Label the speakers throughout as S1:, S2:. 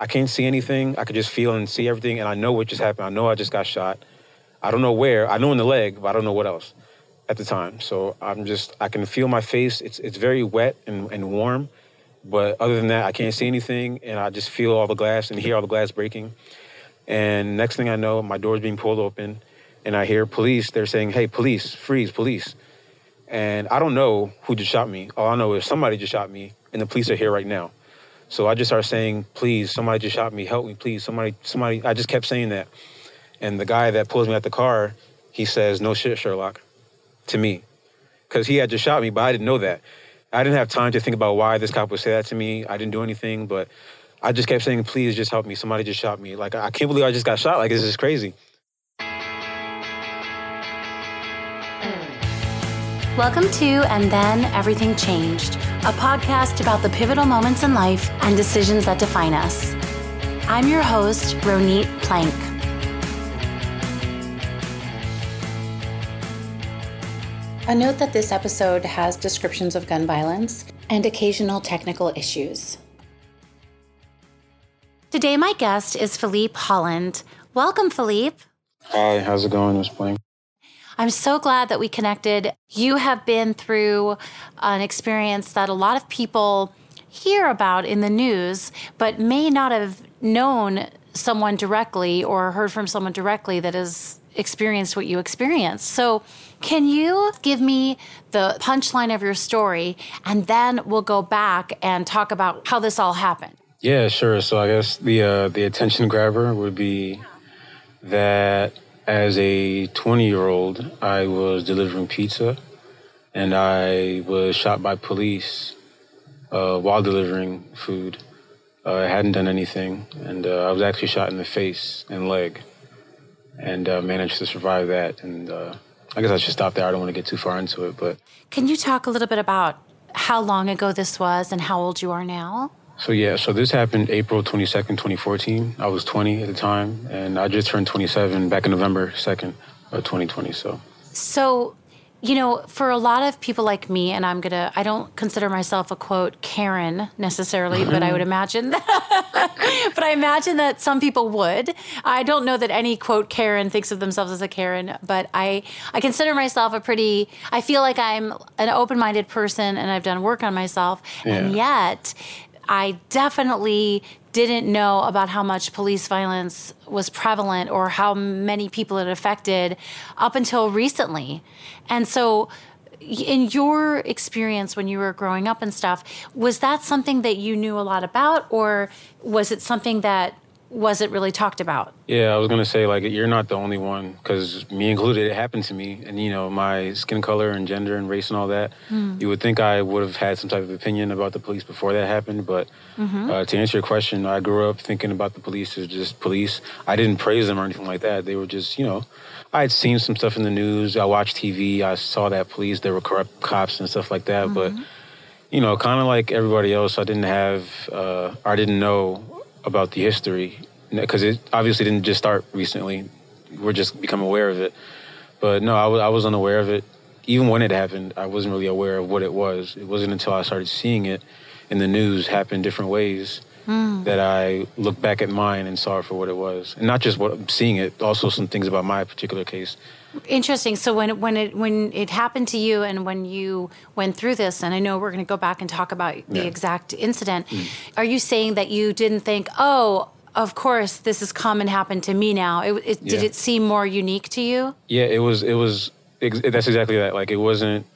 S1: I can't see anything. I could just feel and see everything, and I know what just happened. I know I just got shot. I don't know where. I know in the leg, but I don't know what else at the time. So I'm just, I can feel my face. It's it's very wet and, and warm, but other than that, I can't see anything, and I just feel all the glass and hear all the glass breaking. And next thing I know, my door's being pulled open, and I hear police. They're saying, "Hey, police, freeze, police!" And I don't know who just shot me. All I know is somebody just shot me, and the police are here right now. So I just started saying, "Please, somebody just shot me. Help me, please. Somebody, somebody." I just kept saying that, and the guy that pulls me out the car, he says, "No shit, Sherlock," to me, because he had just shot me, but I didn't know that. I didn't have time to think about why this cop would say that to me. I didn't do anything, but I just kept saying, please just help me. Somebody just shot me. Like, I can't believe I just got shot. Like, this is crazy.
S2: Welcome to And Then Everything Changed, a podcast about the pivotal moments in life and decisions that define us. I'm your host, Ronit Plank. A note that this episode has descriptions of gun violence and occasional technical issues. Today, my guest is Philippe Holland. Welcome, Philippe.
S1: Hi, how's it going, Miss Plank?
S2: I'm so glad that we connected. You have been through an experience that a lot of people hear about in the news, but may not have known someone directly or heard from someone directly that has experienced what you experienced. So, can you give me the punchline of your story and then we'll go back and talk about how this all happened?
S1: Yeah, sure. So I guess the uh, the attention grabber would be that as a 20 year old, I was delivering pizza, and I was shot by police uh, while delivering food. Uh, I hadn't done anything, and uh, I was actually shot in the face and leg, and uh, managed to survive that. And uh, I guess I should stop there. I don't want to get too far into it, but
S2: can you talk a little bit about how long ago this was and how old you are now?
S1: So yeah, so this happened April 22nd, 2014. I was 20 at the time, and I just turned 27 back in November 2nd of 2020. So.
S2: So, you know, for a lot of people like me, and I'm gonna, I don't consider myself a quote Karen necessarily, but I would imagine that, but I imagine that some people would. I don't know that any quote Karen thinks of themselves as a Karen, but I, I consider myself a pretty, I feel like I'm an open minded person and I've done work on myself. Yeah. And yet, I definitely didn't know about how much police violence was prevalent or how many people it affected up until recently. And so, in your experience when you were growing up and stuff, was that something that you knew a lot about, or was it something that wasn't really talked about.
S1: Yeah, I was gonna say like you're not the only one because me included, it happened to me, and you know my skin color and gender and race and all that. Mm. You would think I would have had some type of opinion about the police before that happened, but mm-hmm. uh, to answer your question, I grew up thinking about the police as just police. I didn't praise them or anything like that. They were just you know, I had seen some stuff in the news. I watched TV. I saw that police there were corrupt cops and stuff like that, mm-hmm. but. You know, kind of like everybody else, I didn't have, uh, I didn't know about the history because it obviously didn't just start recently. We're just become aware of it. But no, I, w- I was unaware of it. Even when it happened, I wasn't really aware of what it was. It wasn't until I started seeing it in the news happen different ways mm. that I looked back at mine and saw it for what it was. And not just what seeing it, also some things about my particular case.
S2: Interesting. So when when it when it happened to you and when you went through this, and I know we're going to go back and talk about the yeah. exact incident, mm. are you saying that you didn't think, oh, of course, this is common happened to me now. It, it yeah. did it seem more unique to you?
S1: Yeah, it was. It was. That's exactly that. Like it wasn't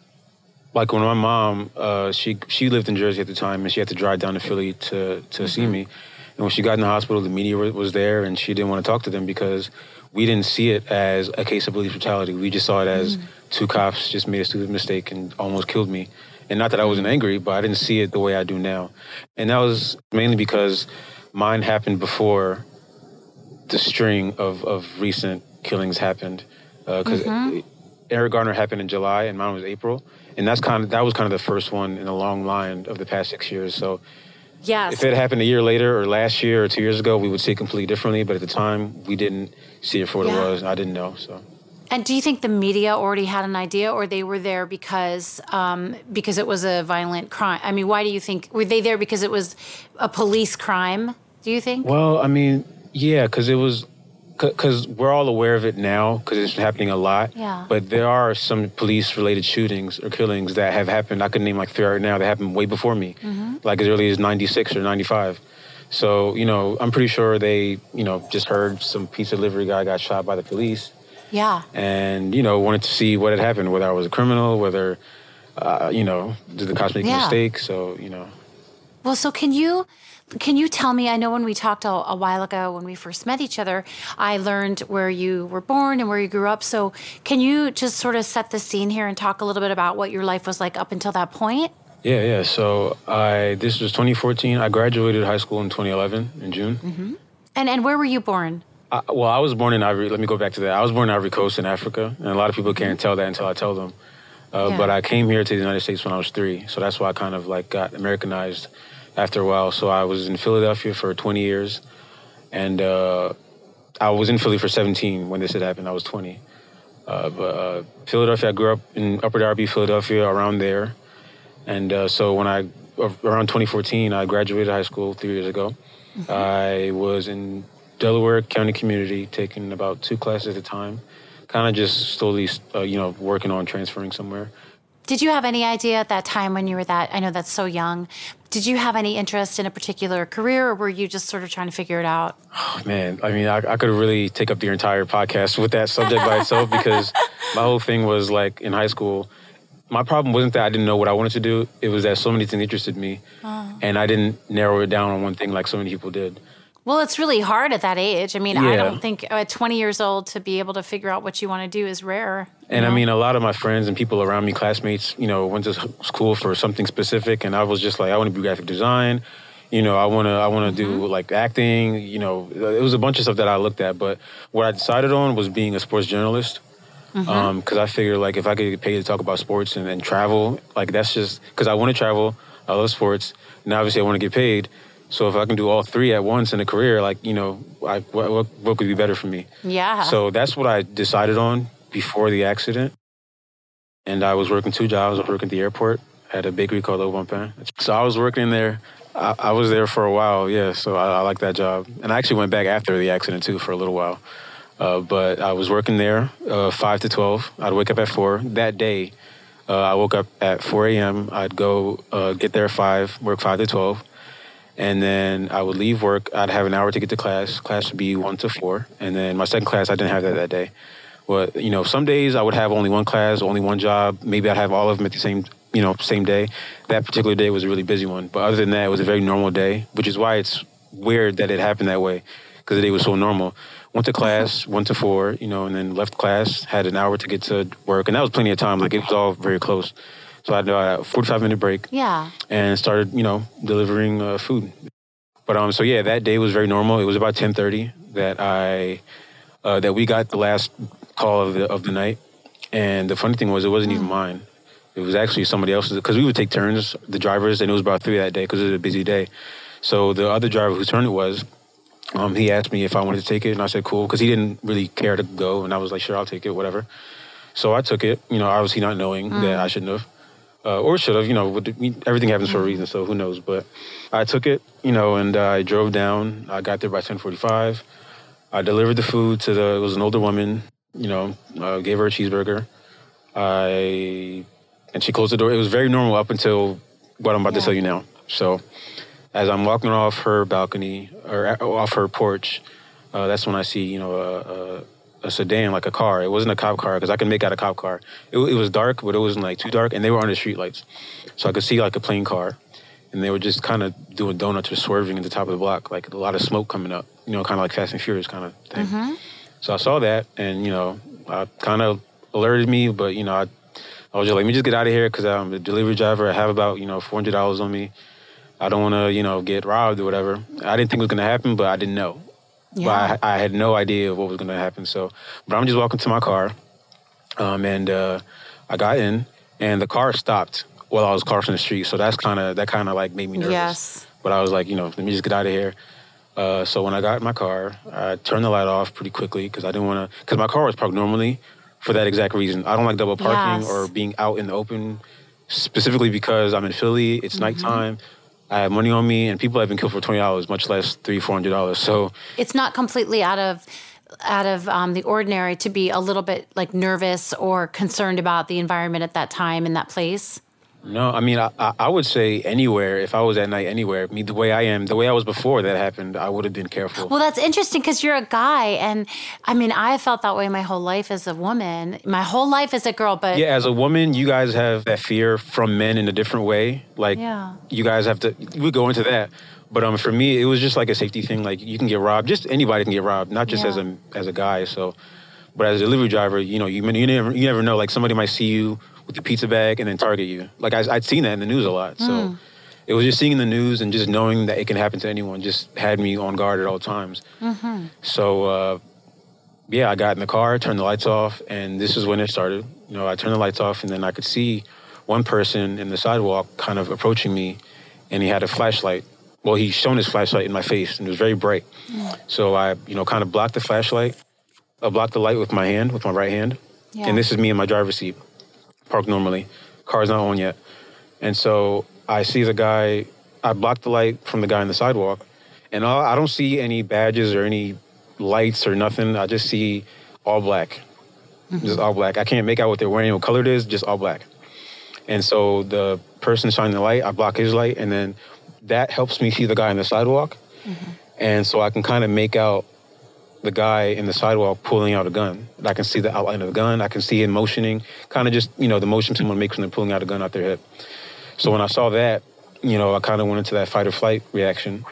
S1: like when my mom, uh, she she lived in Jersey at the time, and she had to drive down to Philly to to mm-hmm. see me. And when she got in the hospital, the media was there, and she didn't want to talk to them because we didn't see it as a case of police brutality. We just saw it as mm. two cops just made a stupid mistake and almost killed me. And not that I wasn't angry, but I didn't see it the way I do now. And that was mainly because mine happened before the string of, of recent killings happened. Because uh, mm-hmm. Eric Garner happened in July and mine was April. And that's kind of that was kind of the first one in a long line of the past six years. So
S2: Yes.
S1: If it happened a year later or last year or two years ago, we would see it completely differently. But at the time, we didn't see it for what yeah. it was. I didn't know. So.
S2: And do you think the media already had an idea, or they were there because um, because it was a violent crime? I mean, why do you think were they there because it was a police crime? Do you think?
S1: Well, I mean, yeah, because it was, because we're all aware of it now because it's happening a lot.
S2: Yeah.
S1: But there are some police-related shootings or killings that have happened. I could name like three right now that happened way before me,
S2: Mm-hmm.
S1: like as early as '96 or '95. So you know, I'm pretty sure they, you know, just heard some pizza delivery guy got shot by the police,
S2: yeah.
S1: and you know, wanted to see what had happened, whether I was a criminal, whether, uh, you know, did the cops make
S2: Yeah.
S1: a mistake? So you know.
S2: Well, so can you can you tell me? I know when we talked a, a while ago when we first met each other, I learned where you were born and where you grew up. So can you just sort of set the scene here and talk a little bit about what your life was like up until that point?
S1: Yeah, yeah. So I this was 2014. I graduated high school in 2011 in June.
S2: And and where were you born?
S1: I, well, I was born in Ivory. Let me go back to that. I was born in Ivory Coast in Africa, and a lot of people can't tell that until I tell them. Uh,
S2: Yeah.
S1: But I came here to the United States when I was three, so that's why I kind of like got Americanized after a while. So I was in Philadelphia for 20 years, and uh, I was in Philly for 17 when this had happened. I was 20. Uh, but uh, Philadelphia, I grew up in Upper Darby, Philadelphia, around there. And uh, so when I, around 2014, I graduated high school three years ago. I was in Delaware County Community, taking about two classes at a time, kind of just slowly, uh, you know, working on transferring somewhere.
S2: Did you have any idea at that time when you were that? I know that's so young. Did you have any interest in a particular career, or were you just sort of trying to figure it out?
S1: Oh, man, I mean, I, I could really take up the entire podcast with that subject by itself because my whole thing was like in high school. My problem wasn't that I didn't know what I wanted to do. It was that so many things interested me, uh-huh. and I didn't narrow it down on one thing like so many people did.
S2: Well, it's really hard at that age. I mean, I don't think at 20 years old to be able to figure out what you want to do is rare.
S1: And I mean, a lot of my friends and people around me, classmates, you know, went to school for something specific, and I was just like, I want to do graphic design. You know, I want to, I want to do mm-hmm. like acting. You know, uh, it was a bunch of stuff that I looked at, but what I decided on was being a sports journalist. Mm-hmm. Um, because I figured, like, if I could get paid to talk about sports and, and travel, like, that's just because I want to travel. I love sports, and obviously, I want to get paid. So if I can do all three at once in a career, like, you know, I, what, what, what could be better for me?
S2: yeah.
S1: So that's what I decided on before the accident. And I was working two jobs. I was working at the airport at a bakery called Au Bon Pain. So I was working there. I, I was there for a while, yeah. So I, I like that job. And I actually went back after the accident too for a little while. Uh, but I was working there uh, 5 to 12. I'd wake up at 4. That day, uh, I woke up at 4 a.m. I'd go uh, get there at 5, work 5 to 12 and then I would leave work. I'd have an hour to get to class. Class would be one to four, and then my second class I didn't have that that day. Well, you know, some days I would have only one class, only one job. Maybe I'd have all of them at the same, you know, same day. That particular day was a really busy one, but other than that, it was a very normal day, which is why it's weird that it happened that way because the day was so normal. Went to class, one to four, you know, and then left class. Had an hour to get to work, and that was plenty of time. Like it was all very close. So I had a 45 minute break
S2: yeah.
S1: and started, you know, delivering uh, food. But um, so yeah, that day was very normal. It was about 10:30 that I uh, that we got the last call of the of the night, and the funny thing was it wasn't even mine. It was actually somebody else's because we would take turns, the drivers, and it was about three that day because it was a busy day. So the other driver whose turn it was, um, he asked me if I wanted to take it, and I said cool because he didn't really care to go, and I was like sure I'll take it, whatever. So I took it, you know, obviously not knowing that I shouldn't have uh, or should have. You know, everything happens for a reason, so who knows? But I took it, you know, and uh, I drove down. I got there by ten forty-five. I delivered the food to the. It was an older woman. You know, uh, gave her a cheeseburger. I and she closed the door. It was very normal up until what I'm about to tell you now. So, as I'm walking off her balcony or uh, off her porch, uh, that's when I see you know a, a, sedan like a car. It wasn't a cop car because I can make out a cop car. It, it was dark, but it wasn't like too dark, and they were under street lights, so I could see like a plain car, and they were just kind of doing donuts or swerving at the top of the block, like a lot of smoke coming up. You know, kind of like Fast and Furious kind of thing. Mm-hmm. So I saw that, and you know, I kind of alerted me, but you know, I, I was just like, let me just get out of here because I'm um, a delivery driver. I have about you know four hundred dollars on me. I don't want to you know get robbed or whatever. I didn't think it was gonna happen, but I didn't know.
S2: Yeah.
S1: But I, I had no idea what was gonna happen. So, but I'm just walking to my car, um, and uh, I got in, and the car stopped while I was crossing the street. So that's kind of that kind of like made me nervous.
S2: Yes.
S1: But I was like, you know, let me just get out of here. Uh, so when I got in my car, I turned the light off pretty quickly because I didn't want to. Because my car was parked normally for that exact reason. I don't like double parking
S2: Yes.
S1: or being out in the open, specifically because I'm in Philly. It's nighttime. I have money on me, and people have been killed for twenty dollars, much less three, four hundred dollars. So
S2: it's not completely out of out of um, the ordinary to be a little bit like nervous or concerned about the environment at that time in that place.
S1: No, I mean, I, I would say anywhere. If I was at night anywhere, I mean, the way I am, the way I was before that happened, I would have been careful.
S2: Well, that's interesting because you're a guy, and I mean, I felt that way my whole life as a woman, my whole life as a girl. But
S1: yeah, as a woman, you guys have that fear from men in a different way. Like,
S2: yeah.
S1: you guys have to. We go into that, but um, for me, it was just like a safety thing. Like, you can get robbed. Just anybody can get robbed, not just
S2: Yeah.
S1: as a as a guy. So, but as a delivery driver, you know, you you never you never know. Like, somebody might see you with the pizza bag and then target you. Like, I, I'd seen that in the news a lot. So. Mm. It was just seeing the news and just knowing that it can happen to anyone just had me on guard at all times. Mm-hmm. So, uh, yeah, I got in the car, turned the lights off, and this is when it started. You know, I turned the lights off, and then I could see one person in the sidewalk kind of approaching me, and he had a flashlight. Well, he shone his flashlight in my face, and it was very bright. Mm. So I, you know, kind of blocked the flashlight. I blocked the light with my hand, with my right hand.
S2: Yeah.
S1: And this is me in my driver's seat, parked normally. Car's not on yet. And so I see the guy, I block the light from the guy on the sidewalk, and I don't see any badges or any lights or nothing. I just see all black, mm-hmm. just all black. I can't make out what they're wearing, what color it is, just all black. And so the person shining the light, I block his light, and then that helps me see the guy on the sidewalk. Mm-hmm. And so I can kind of make out the guy in the sidewalk pulling out a gun. I can see the outline of the gun. I can see him motioning, kind of just, you know, the motion someone makes when they're pulling out a gun out their hip. So when I saw that, you know, I kind of went into that fight or flight reaction.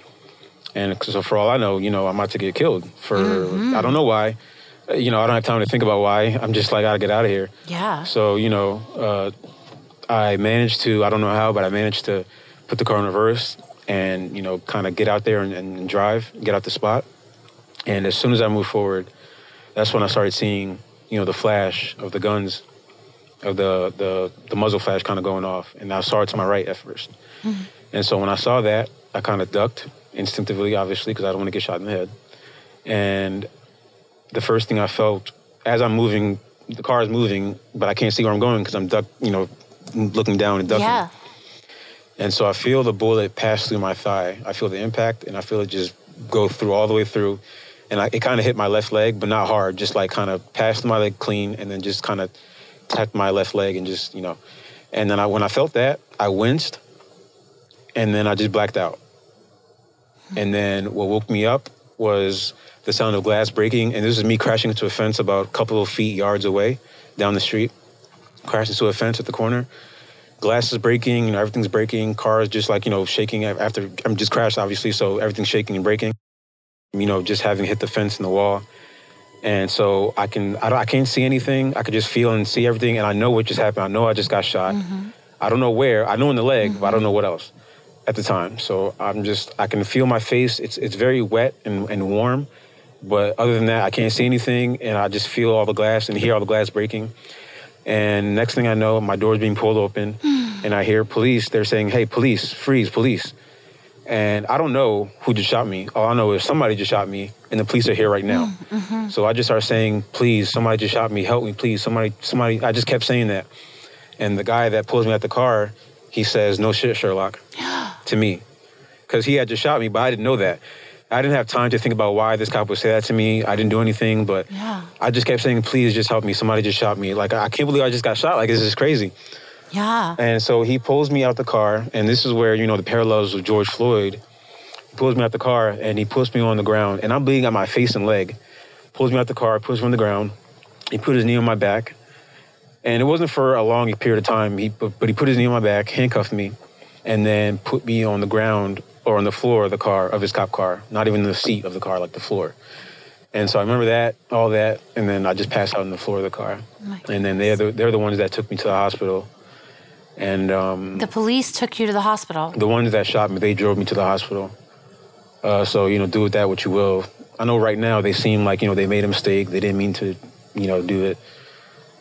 S1: And so for all I know, you know, I'm about to get killed for, I don't know why. Uh, You know, I don't have time to think about why. I'm just like, I gotta get out of here.
S2: yeah,
S1: So, you know, uh, I managed to, I don't know how, but I managed to put the car in reverse and, you know, kind of get out there and, and drive, get out the spot. And as soon as I moved forward, that's when I started seeing, you know, the flash of the guns, of the, the, the muzzle flash kind of going off. And I saw it to my right at 1st mm-hmm. And so when I saw that, I kind of ducked instinctively, obviously, because I don't want to get shot in the head. And the first thing I felt as I'm moving, the car is moving, but I can't see where I'm going because I'm duck, you know, looking down and ducking.
S2: yeah,
S1: And so I feel the bullet pass through my thigh. I feel the impact, and I feel it just go through all the way through. And I, it kind of hit my left leg, but not hard. Just like kind of passed my leg clean, and then just kind of tapped my left leg, and just you know. And then I, when I felt that, I winced, and then I just blacked out. And then what woke me up was the sound of glass breaking, and this is me crashing into a fence about a couple of feet yards away down the street. Crashed into a fence at the corner glass is breaking, you know, everything's breaking. Cars just like, you know, shaking after I'm just crashed, obviously, so everything's shaking and breaking. You know, just having hit the fence and the wall. And so I can, I, I can't see anything. I could just feel and see everything, and I know what just happened. I know I just got shot. Mm-hmm. I don't know where. I know in the leg, but I don't mm-hmm. know what else at the time. So I'm just, I can feel my face. It's it's very wet and, and warm, but other than that, I can't see anything, and I just feel all the glass and hear all the glass breaking. And next thing I know, my door's being pulled open, and I hear police. They're saying, "Hey, police, freeze, police!" And I don't know who just shot me. All I know is somebody just shot me, and the police are here right now. Mm, mm-hmm. So I just started saying, "Please, somebody just shot me. Help me, please. Somebody, somebody." I just kept saying that, and the guy that pulls me out the car, he says, "No shit, Sherlock," to me, because he had just shot me, but I didn't know that. I didn't have time to think about why this cop would say that to me. I didn't do anything, but
S2: Yeah.
S1: I just kept saying, please just help me. Somebody just shot me. Like, I can't believe I just got shot. Like, this is crazy.
S2: Yeah.
S1: And so he pulls me out the car, and this is where, you know, the parallels with George Floyd. He pulls me out the car, and he puts me on the ground, and I'm bleeding on my face and leg. Pulls me out the car, puts me on the ground. He put his knee on my back. And it wasn't for a long period of time, he, but, but he put his knee on my back, handcuffed me, and then put me on the ground or on the floor of the car, of his cop car, not even the seat of the car, like the floor. And so I remember that, all that, and then I just passed out on the floor of the car.
S2: Oh my
S1: and then they're the, they're the ones that took me to the hospital. And um,
S2: The police took you to the hospital.
S1: the ones that shot me, they drove me to the hospital. Uh, so you know, do with that what you will. I know right now they seem like you know they made a mistake. They didn't mean to, you know, do it.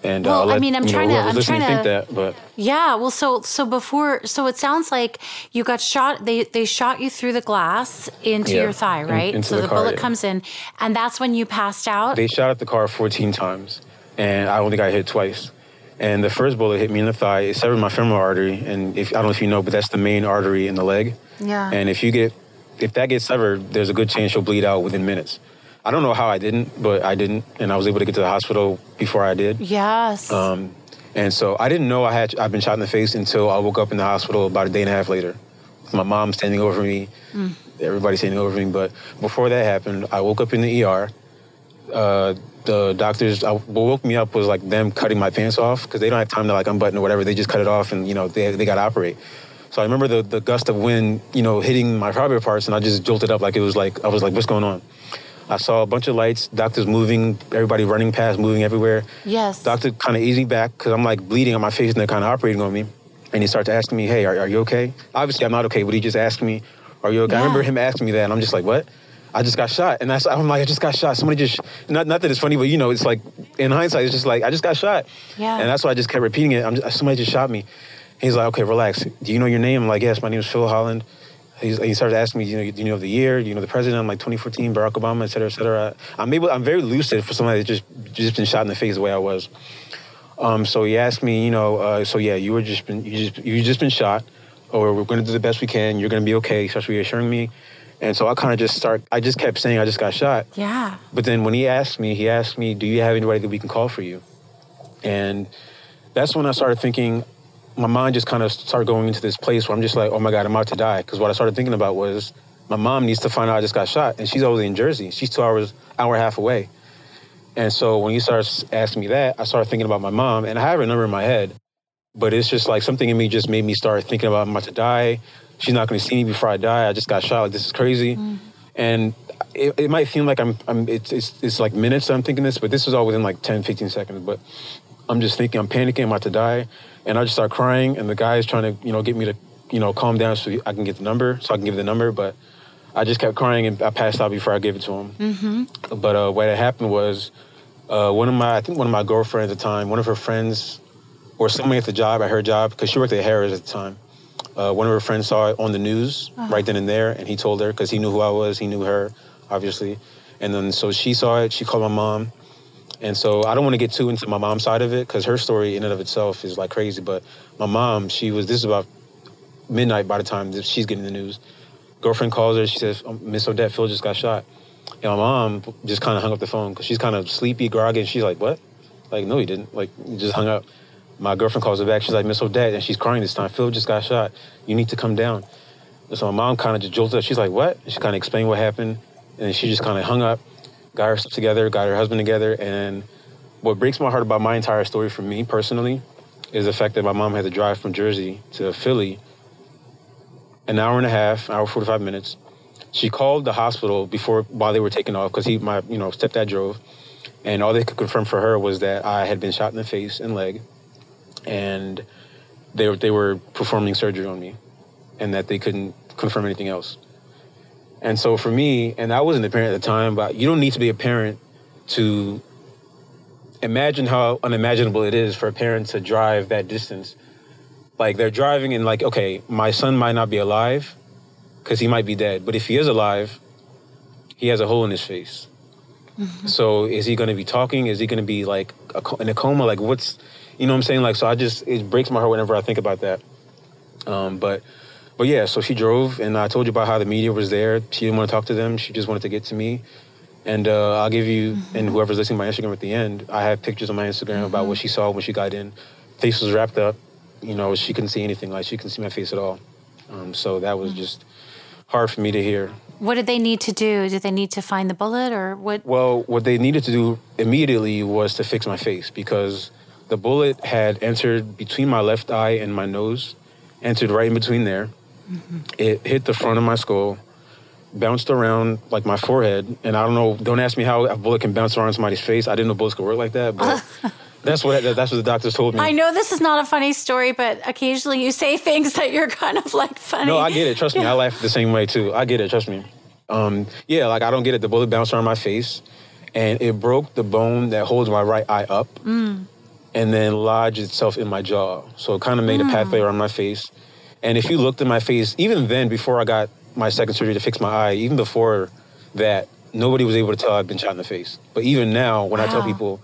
S1: And uh,
S2: Well,
S1: I'll
S2: I mean, I'm
S1: you know,
S2: trying to- I'm trying
S1: think that, but
S2: Yeah, well, so so before, so it sounds like you got shot. They they shot you through the glass into
S1: Yeah,
S2: your thigh,
S1: in-
S2: right?
S1: into
S2: so
S1: the
S2: the,
S1: car,
S2: bullet
S1: yeah.
S2: comes in, and that's when you passed out.
S1: they shot at the car 14 times, and I only got hit twice. And the first bullet hit me in the thigh. It severed my femoral artery, and if I don't know if you know, but that's the main artery in the leg.
S2: Yeah.
S1: And if you get, if that gets severed, there's a good chance you'll bleed out within minutes. I don't know how I didn't, but I didn't, and I was able to get to the hospital before I did.
S2: yes.
S1: Um, and so I didn't know I had I've been shot in the face until I woke up in the hospital about a day and a half later. My mom standing over me, everybody standing over me. But before that happened, I woke up in the ER. Uh, the doctors uh, what woke me up was like them cutting my pants off because they don't have time to like unbutton or whatever. They just cut it off and you know they they got to operate. So I remember the the gust of wind, you know, hitting my private parts, and I just jolted up like it was like I was like, what's going on? I saw a bunch of lights, doctors moving, everybody running past, moving everywhere.
S2: yes.
S1: Doctor kind of eased me back because I'm like bleeding on my face and they're kind of operating on me. And he started asking me, hey, are, are you okay? Obviously, I'm not okay, but he just asked me, are you okay? I remember him asking me that and I'm just like, what? I just got shot. And that's, I'm like, I just got shot. Somebody just, not, not that it's funny, but you know, it's like, in hindsight, it's just like, I just got shot.
S2: Yeah.
S1: And that's why I just kept repeating it. I'm just, somebody just shot me. He's like, okay, relax. Do you know your name? I'm like, yes, my name is Phil Holland. He's, he started asking me, you know, do you know the year? Do you know the president? I'm like 2014, Barack Obama, et cetera, et cetera. I'm able, I'm very lucid for somebody that just just been shot in the face the way I was. Um, so he asked me, you know, uh, so yeah, you were just been, you just, you just been shot, or we're going to do the best we can. You're going to be okay. He starts reassuring me, and so I kind of just start. I just kept saying I just got shot.
S2: yeah.
S1: But then when he asked me, he asked me, "Do you have anybody that we can call for you?" And that's when I started thinking. My mind just kind of started going into this place where I'm just like, "Oh my God, I'm about to die." Because what I started thinking about was my mom needs to find out I just got shot, and she's over in Jersey. She's two hours, hour and a half away. And so when he starts asking me that, I started thinking about my mom, and I have her number in my head, but it's just like something in me just made me start thinking about I'm about to die. She's not going to see me before I die. I just got shot. Like this is crazy, and it, it might seem like I'm, I'm it's, it's it's like minutes I'm thinking this, but this was all within like 10, 15 seconds. But I'm just thinking I'm panicking, I'm about to die, and I just start crying, and the guy is trying to you know get me to you know calm down so I can get the number, so I can give the number, but. I just kept crying and I passed out before I gave it to him. Mm-hmm. But uh, what had happened was uh, one of my, I think one of my girlfriends at the time, one of her friends, or somebody at the job, at her job, because she worked at Harris at the time. Uh, one of her friends saw it on the news right then and there, and he told her because he knew who I was, he knew her, obviously. And then so she saw it, she called my mom. And so I don't want to get too into my mom's side of it because her story in and of itself is like crazy. But my mom, she was, this is about midnight by the time that she's getting the news. Girlfriend calls her, she says, "Um, Miss Odette, Phil just got shot. And my mom just kind of hung up the phone because she's kind of sleepy, groggy, and she's like, "What? Like, no, he didn't. Like, he just hung up." My girlfriend calls her back. She's like, "Miss Odette," and she's crying this time. Phil just got shot. You need to come down. And so my mom kind of just jolted up. She's like, "What?" And she kind of explained what happened, and she just kind of hung up, got herself together, got her husband together, and what breaks my heart about my entire story for me personally is the fact that my mom had to drive from Jersey to Philly an hour and a half, hour 45 minutes. She called the hospital before while they were taking off because he my you know stepdad drove, and all they could confirm for her was that I had been shot in the face and leg, and they were they were performing surgery on me, and that they couldn't confirm anything else. And so for me, and I wasn't a parent at the time, but you don't need to be a parent to imagine how unimaginable it is for a parent to drive that distance. Like they're driving and like, okay, my son might not be alive because he might be dead, but if he is alive, he has a hole in his face. Mm-hmm. So is he going to be talking? Is he going to be like a, in a coma? Like what's, you know what I'm saying? Like so, I just it breaks my heart whenever I think about that. Um, but but yeah, so she drove, and I told you about how the media was there. She didn't want to talk to them. She just wanted to get to me. And uh, I'll give you and whoever's listening to my Instagram at the end. I have pictures on my Instagram about what she saw when she got in. Face was wrapped up. You know, she couldn't see anything. Like she couldn't see my face at all. Um, so that was just hard for me to hear.
S2: What did they need to do? Did they need to find the bullet or what?
S1: Well, what they needed to do immediately was to fix my face because the bullet had entered between my left eye and my nose, entered right in between there. It hit the front of my skull, bounced around like my forehead, and I don't know. Don't ask me how a bullet can bounce around somebody's face. I didn't know bullets could work like that, but that's what that's what the doctors told me.
S2: I know this is not a funny story, but occasionally you say things that you're kind of like funny.
S1: No, I get it. Trust me, I laugh the same way too. I get it. Trust me. Um, yeah, like I don't get it. The bullet bounced around my face, and it broke the bone that holds my right eye up, and then lodged itself in my jaw. So it kind of made a pathway around my face. And if you looked at my face, even then, before I got my second surgery to fix my eye, even before that, nobody was able to tell I'd been shot in the face. But even now, when I tell people,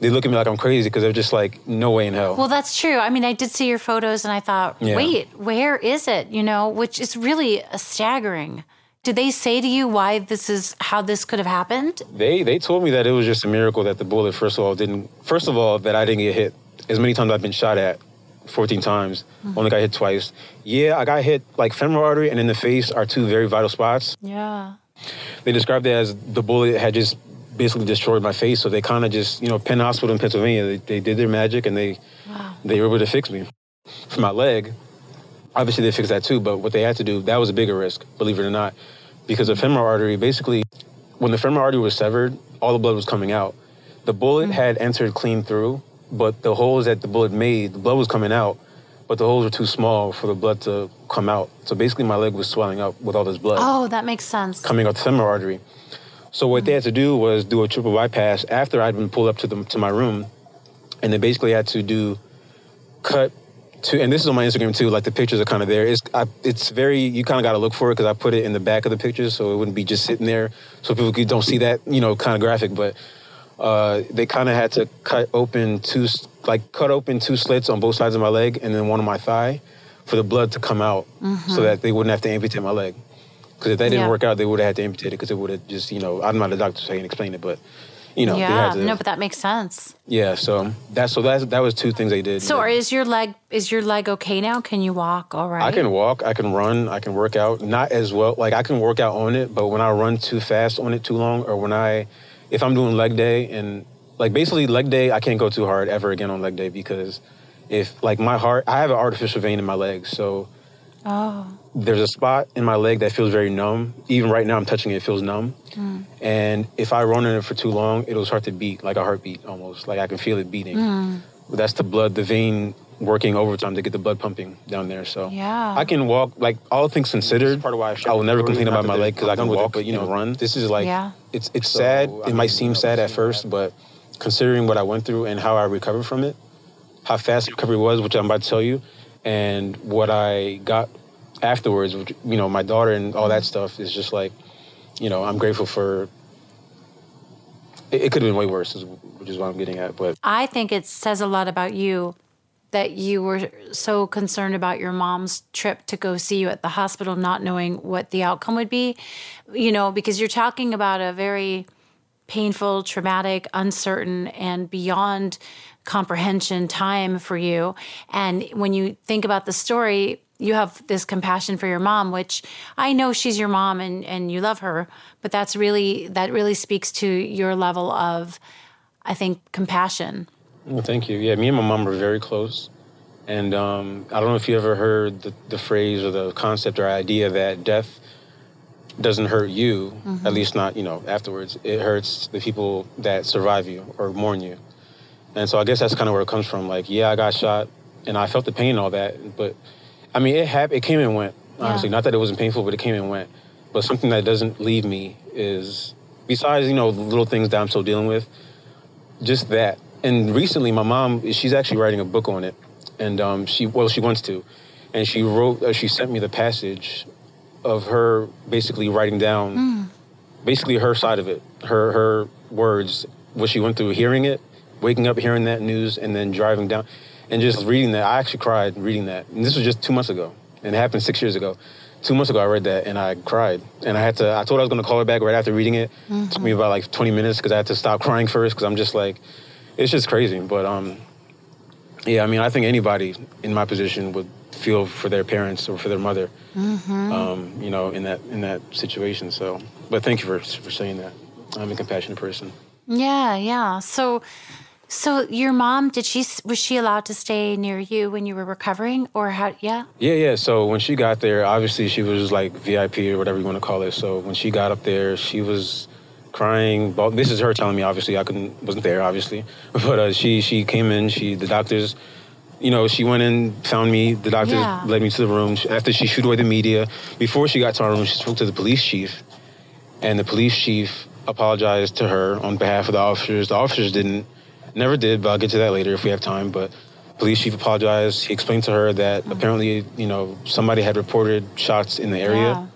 S1: they look at me like I'm crazy because they're just like, no way in hell.
S2: Well, that's true. I mean, I did see your photos and I thought,
S1: Yeah.
S2: wait, where is it? You know, which is really uh, staggering. Did they say to you why this is how this could have happened?
S1: They they told me that it was just a miracle that the bullet, first of all, didn't. First of all, that I didn't get hit as many times I've been shot at, 14 times. Hmm. Only got hit twice. Yeah, I got hit like femoral artery and in the face are two very vital spots.
S2: Yeah.
S1: They described it as the bullet had just basically destroyed my face. So they kind of just, you know, Penn Hospital in Pennsylvania, they, they did their magic and they
S2: Wow.
S1: they were able to fix me. For my leg, obviously they fixed that too, but what they had to do, that was a bigger risk, believe it or not. Because the femoral artery, basically, when the femoral artery was severed, all the blood was coming out. The bullet mm. had entered clean through, but the holes that the bullet made, the blood was coming out, but the holes were too small for the blood to come out. So basically, my leg was swelling up with all this blood
S2: Oh, that makes sense.
S1: coming out the femoral artery. So what they mm. had to do was do a triple bypass after I'd been pulled up to the to my room, and they basically had to do cut to. And this is on my Instagram too. Like the pictures are kind of there. It's I, it's very you kind of got to look for it because I put it in the back of the pictures so it wouldn't be just sitting there so people could- don't see that you know kind of graphic. But uh, they kind of had to cut open two like cut open two slits on both sides of my leg and then one on my thigh for the blood to come out so that they wouldn't have to amputate my leg. Because if that didn't
S2: Yeah.
S1: work out, they would have had to amputate it because it would have just, you know, I'm not a doctor, so I can explain it, but, you know,
S2: yeah.
S1: to.
S2: No, but that makes sense.
S1: yeah, so that's so that's that was two things they did.
S2: So
S1: Yeah.
S2: is your leg is your leg okay now? Can you walk all right?
S1: I can walk, I can run, I can work out. Not as well, like I can work out on it, but when I run too fast on it too long, or when I, if I'm doing leg day and like basically leg day, I can't go too hard ever again on leg day because if like my heart, I have an artificial vein in my leg, so
S2: Oh.
S1: There's a spot in my leg that feels very numb. Even right now, I'm touching it, it feels numb. Mm. And if I run in it for too long, it'll start to beat like a heartbeat almost. Like I can feel it beating. Mm. That's the blood, the vein working overtime to get the blood pumping down there. So
S2: Yeah.
S1: I can walk. Like all things considered, part of why I, will never complain about my leg because I can walk. But you know, run. This is like
S2: Yeah.
S1: it's it's sad. It might seem sad at first, but considering what I went through and how I recovered from it, how fast recovery was, which I'm about to tell you, and what I got afterwards, which, you know, my daughter and all that stuff is just like, you know, I'm grateful for. It, it could have been way worse, which is what I'm getting at. But
S2: I think it says a lot about you that you were so concerned about your mom's trip to go see you at the hospital, not knowing what the outcome would be. You know, because you're talking about a very painful, traumatic, uncertain, and beyond comprehension time for you. And when you think about the story, you have this compassion for your mom, which I know she's your mom and, and you love her, but that's really that really speaks to your level of I think compassion.
S1: Well, thank you. Yeah, me and my mom were very close. And um, I don't know if you ever heard the, the phrase or the concept or idea that death doesn't hurt you, at least not, you know, afterwards. It hurts the people that survive you or mourn you. And so I guess that's kind of where it comes from. Like, yeah, I got shot and I felt the pain and all that. But I mean, it happened, it came and went, honestly.
S2: Yeah.
S1: Not that it wasn't painful, but it came and went. But something that doesn't leave me is, besides, you know, the little things that I'm still dealing with, just that. And recently, my mom, she's actually writing a book on it, and um, she, well, she wants to, and she wrote, uh, she sent me the passage of her basically writing down, basically her side of it, her her words, what she went through, hearing it, waking up, hearing that news, and then driving down, and just reading that. I actually cried reading that, and this was just two months ago, and it happened six years ago. Two months ago, I read that and I cried, and I had to. I told her I was going to call her back right after reading it. It took me about like 20 minutes because I had to stop crying first because I'm just like, it's just crazy. But um, yeah, I mean, I think anybody in my position would feel for their parents or for their mother, um, you know, in that in that situation. So, but thank you for for saying that. I'm a compassionate person.
S2: Yeah, yeah. So so your mom did she was she allowed to stay near you when you were recovering or how yeah?
S1: Yeah, yeah. So when she got there, obviously she was like VIP or whatever you want to call it. So when she got up there, she was crying. This is her telling me. Obviously, I couldn't wasn't there. Obviously, but uh, she she came in. She the doctors. You know, she went in, found me. The doctors
S2: Yeah.
S1: led me to the room. After she shooed away the media, before she got to our room, she spoke to the police chief, and the police chief apologized to her on behalf of the officers. The officers didn't, never did, but I'll get to that later if we have time. But police chief apologized. He explained to her that mm-hmm. apparently, you know, somebody had reported shots in the area,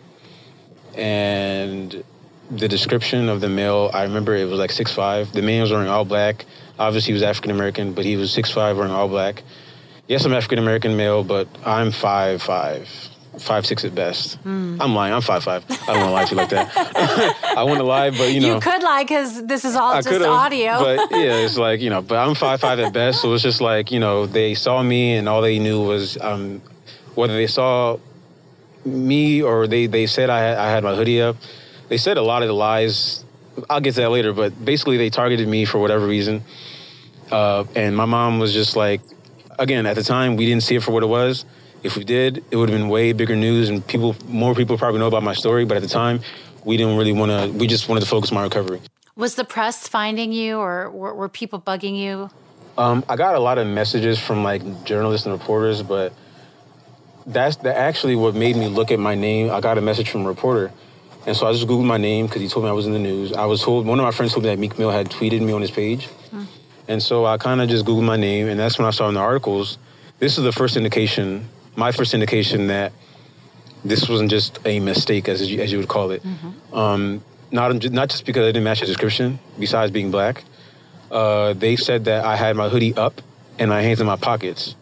S2: Yeah.
S1: and the description of the male, I remember it was like six five. The man was wearing all black. Obviously, he was African American, but he was six five, wearing all black. Yes, I'm African American male, but I'm five five, five six at best. I'm lying. I'm five five. I don't want to lie to you like that. I want to lie, but you know,
S2: You could lie because this is all
S1: I
S2: just audio.
S1: But yeah, it's like, you know, but I'm five five at best. So it's just like, you know, they saw me and all they knew was um, whether they saw me or they, they said I had, I had my hoodie up. They said a lot of the lies. I'll get to that later, but basically they targeted me for whatever reason. Uh, and my mom was just like, again, at the time, we didn't see it for what it was. If we did, it would have been way bigger news and people, more people probably know about my story. But at the time, we didn't really want to, we just wanted to focus on my recovery.
S2: Was the press finding you, or were, were people bugging you?
S1: Um, I got a lot of messages from like journalists and reporters, but that's that actually what made me look at my name. I got a message from a reporter, and so I just googled my name because he told me I was in the news. I was told one of my friends told me that Meek Mill had tweeted me on his page, and so I kind of just googled my name, and that's when I saw in the articles. This is the first indication, my first indication that this wasn't just a mistake, as you, as you would call it. Um, not not just because I didn't match the description. Besides being black, uh, they said that I had my hoodie up and my hands in my pockets.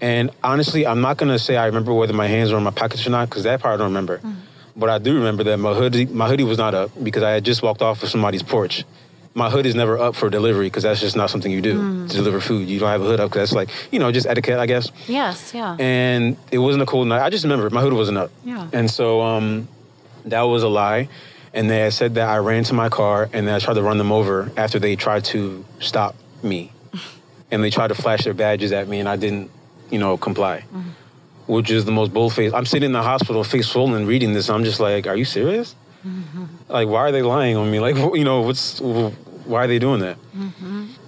S1: And honestly, I'm not gonna say I remember whether my hands were in my pockets or not, because that part I don't remember. But I do remember that my hoodie, my hoodie was not up because I had just walked off of somebody's porch. My hood is never up for delivery because that's just not something you do to deliver food. You don't have a hood up because that's like you know just etiquette, I guess.
S2: Yes, yeah.
S1: And it wasn't a cold night. I just remember my hood wasn't up.
S2: Yeah.
S1: And so um, that was a lie. And they said that I ran to my car and then I tried to run them over after they tried to stop me. and they tried to flash their badges at me and I didn't, you know, comply. Which is the most bold face. I'm sitting in the hospital, face swollen, reading this. I'm just like, are you serious? Like, why are they lying on me? Like, you know, what's, why are they doing that?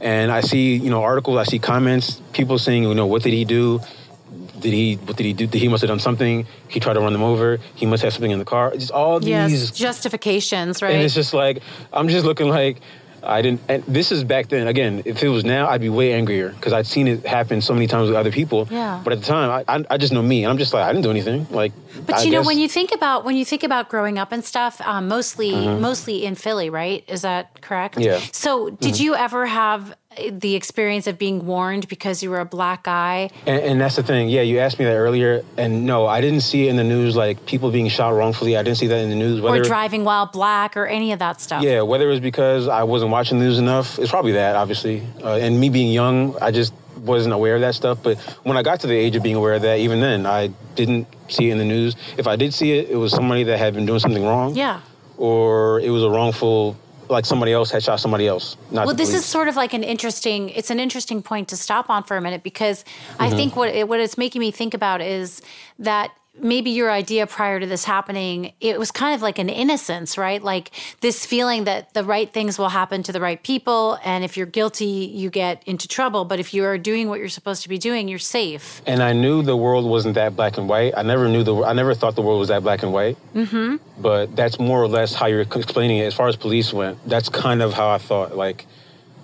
S1: And I see, you know, articles, I see comments, people saying, you know, what did he do? Did he, what did he do? He must have done something. He tried to run them over. He must have something in the car. Just all these
S2: yes, justifications, right?
S1: and it's just like I'm just looking like I didn't. And this is back then. Again, if it was now, I'd be way angrier because I'd seen it happen so many times with other people.
S2: Yeah.
S1: But at the time, I, I, I just know me, and I'm just like I didn't do anything. Like,
S2: But
S1: I
S2: you know,
S1: guess-
S2: when you think about when you think about growing up and stuff, um, mostly
S1: Mm-hmm.
S2: mostly in Philly, right? Is that correct?
S1: Yeah. Mm-hmm.
S2: So, did you ever have the experience of being warned because you were a black guy?
S1: And, and that's the thing. Yeah, you asked me that earlier, and no, I didn't see it in the news. Like people being shot wrongfully, I didn't see that in the news.
S2: or driving while black or any of that stuff.
S1: Yeah, whether it was because I wasn't watching the news enough, it's probably that, obviously. Uh, and me being young, I just wasn't aware of that stuff. But when I got to the age of being aware of that, even then, I didn't see it in the news. If I did see it, it was somebody that had been doing something wrong.
S2: Yeah.
S1: Or it was a wrongful, like somebody else had shot somebody else. Not
S2: Well, this is sort of like an interesting. It's an interesting point to stop on for a minute because
S1: Mm-hmm.
S2: I think what it, what it's making me think about is that maybe your idea prior to this happening it was kind of like an innocence right like this feeling that the right things will happen to the right people and if you're guilty you get into trouble but if you are doing what you're supposed to be doing you're safe
S1: And I knew the world wasn't that black and white. I never knew the. I never thought the world was that black and white. Mm-hmm. But that's more or less how you're explaining it. As far as police went, that's kind of how I thought. Like,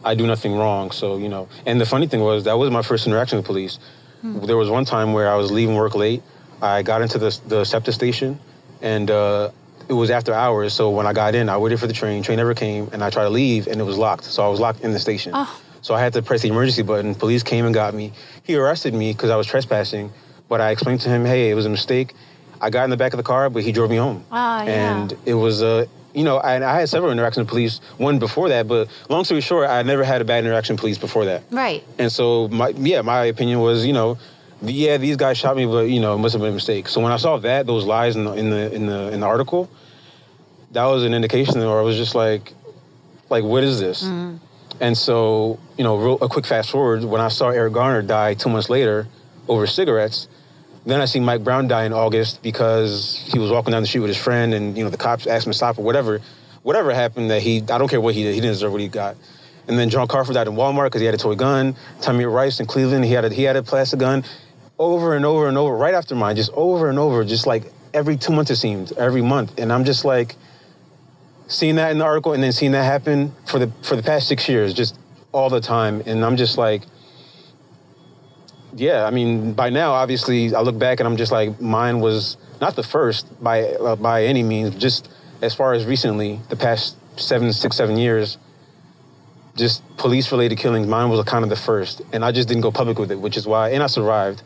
S1: I do nothing wrong, so you know. And the funny thing was, that was my first interaction with police. There was one time where I was leaving work late. I got into the the SEPTA station, and uh, it was after hours. So when I got in, I waited for the train. Train never came, and I tried to leave, and it was locked. So I was locked in the station. So I had to press the emergency button. Police came and got me. He arrested me because I was trespassing, but I explained to him, hey, it was a mistake. I got in the back of the car, but he drove me home.
S2: Ah, yeah.
S1: And it was uh, you know, I, I had several interactions with police. One before that, but long story short, I never had a bad interaction with police before that.
S2: right
S1: And so, my yeah, my opinion was, you know, yeah, these guys shot me, but you know, it must have been a mistake. So when I saw that, those lies in the in the in the in the article, that was an indication where I was just like, like, what is this? Mm-hmm. And so, you know, real, a quick fast forward, when I saw Eric Garner die two months later over cigarettes, then I see Mike Brown die in August because he was walking down the street with his friend, and you know, the cops asked him to stop or whatever, whatever happened that he, I don't care what he did, he didn't deserve what he got. And then John Carver died in Walmart because he had a toy gun. Tamir Rice in Cleveland, he had a he had a plastic gun. Over and over and over, right after mine, just over and over, just like every two months it seemed, every month. And I'm just like seeing that in the article and then seeing that happen for the for the past six years, just all the time. And I'm just like, yeah, I mean, by now, obviously, I look back and I'm just like, mine was not the first by uh, by any means, just as far as recently, the past seven, six, seven years, just police related killings, mine was kind of the first. And I just didn't go public with it, which is why, and I survived,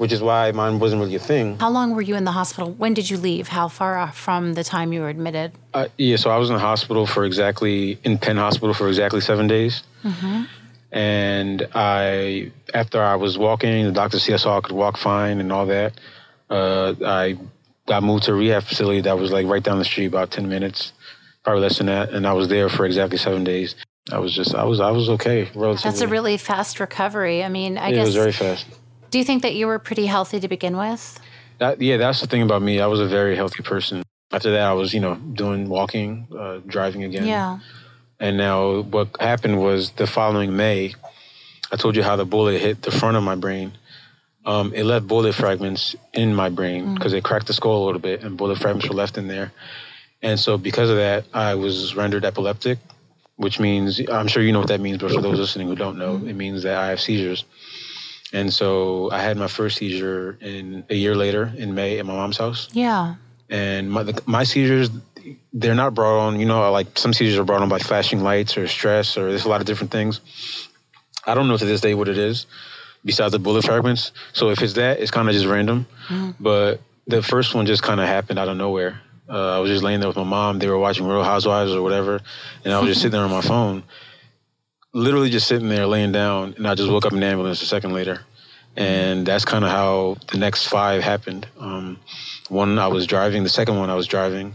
S1: which is why mine wasn't really a thing.
S2: How long were you in the hospital? When did you leave? How far from the time you were admitted?
S1: Uh, yeah, so I was in the hospital for exactly, in Penn Hospital for exactly seven days. Mm-hmm. And I, after I was walking, the doctor said I saw I could walk fine and all that. Uh, I got moved to a rehab facility that was like right down the street, about 10 minutes, probably less than that. And I was there for exactly seven days. I was just, I was, I was okay. Relatively.
S2: That's a really fast recovery. I mean, I
S1: yeah,
S2: guess.
S1: it was very fast.
S2: Do you think that you were pretty healthy to begin with?
S1: That, yeah, that's the thing about me. I was a very healthy person. After that, I was, you know, doing walking, uh, driving again.
S2: Yeah.
S1: And now what happened was the following May, I told you how the bullet hit the front of my brain. Um, it left bullet fragments in my brain because it cracked the skull a little bit, and bullet fragments were left in there. And so, because of that, I was rendered epileptic, which means I'm sure you know what that means, but for those listening who don't know, it means that I have seizures. And so, I had my first seizure in a year later in May at my mom's house.
S2: Yeah.
S1: And my the, my seizures, they're not brought on. You know, like some seizures are brought on by flashing lights or stress, or there's a lot of different things. I don't know to this day what it is besides the bullet fragments. So if it's that, it's kind of just random. But the first one just kind of happened out of nowhere. Uh, I was just laying there with my mom. They were watching Real Housewives or whatever, and I was just sitting there on my phone, literally just sitting there laying down, and I just woke up in an ambulance a second later. And that's kind of how the next five happened. Um, one I was driving. The second one I was driving.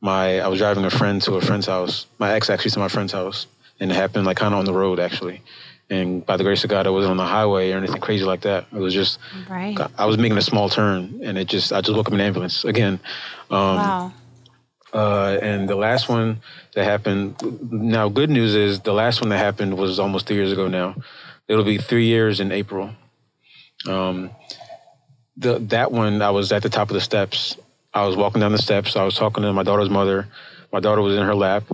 S1: My I was driving a friend to a friend's house. My ex actually to my friend's house, and it happened like kind of on the road actually. And by the grace of God, I wasn't on the highway or anything crazy like that. It was just
S2: Right.
S1: I was making a small turn, and it just I just woke up in an ambulance again. Um,
S2: Wow.
S1: Uh, and the last one that happened. Now, good news is the last one that happened was almost three years ago. Now, it'll be three years in April. Um, the that one I was at the top of the steps. I was walking down the steps. I was talking to my daughter's mother. My daughter was in her lap.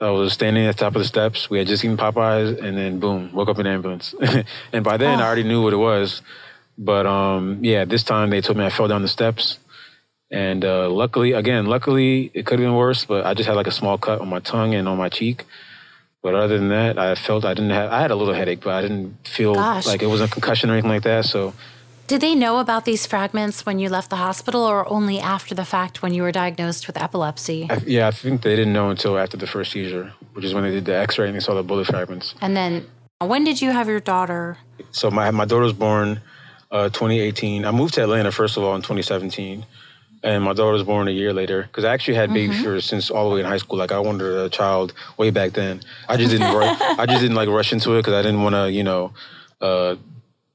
S1: I was standing at the top of the steps. We had just eaten Popeyes, and then boom, woke up in an ambulance. and by then, I
S2: Oh.
S1: already knew what it was. But um, yeah, this time they told me I fell down the steps. And uh, luckily, again, luckily it could have been worse, but I just had like a small cut on my tongue and on my cheek. But other than that, I felt I didn't have. I had a little headache, but I didn't feel
S2: Gosh.
S1: like it was a concussion or anything like that. So
S2: Did they know about these fragments when you left the hospital or only after the fact when you were diagnosed with epilepsy?
S1: I, yeah, I think they didn't know until after the first seizure, which is when they did the X-ray and they saw the bullet fragments.
S2: And then when did you have your daughter?
S1: So my my daughter was born uh, 2018. I moved to Atlanta first of all in 2017, and my daughter was born a year later because I actually had baby fever since all the way in high school. Like I wanted a child way back then. I just didn't. ru- I just didn't like rush into it because I didn't want to, you know, uh,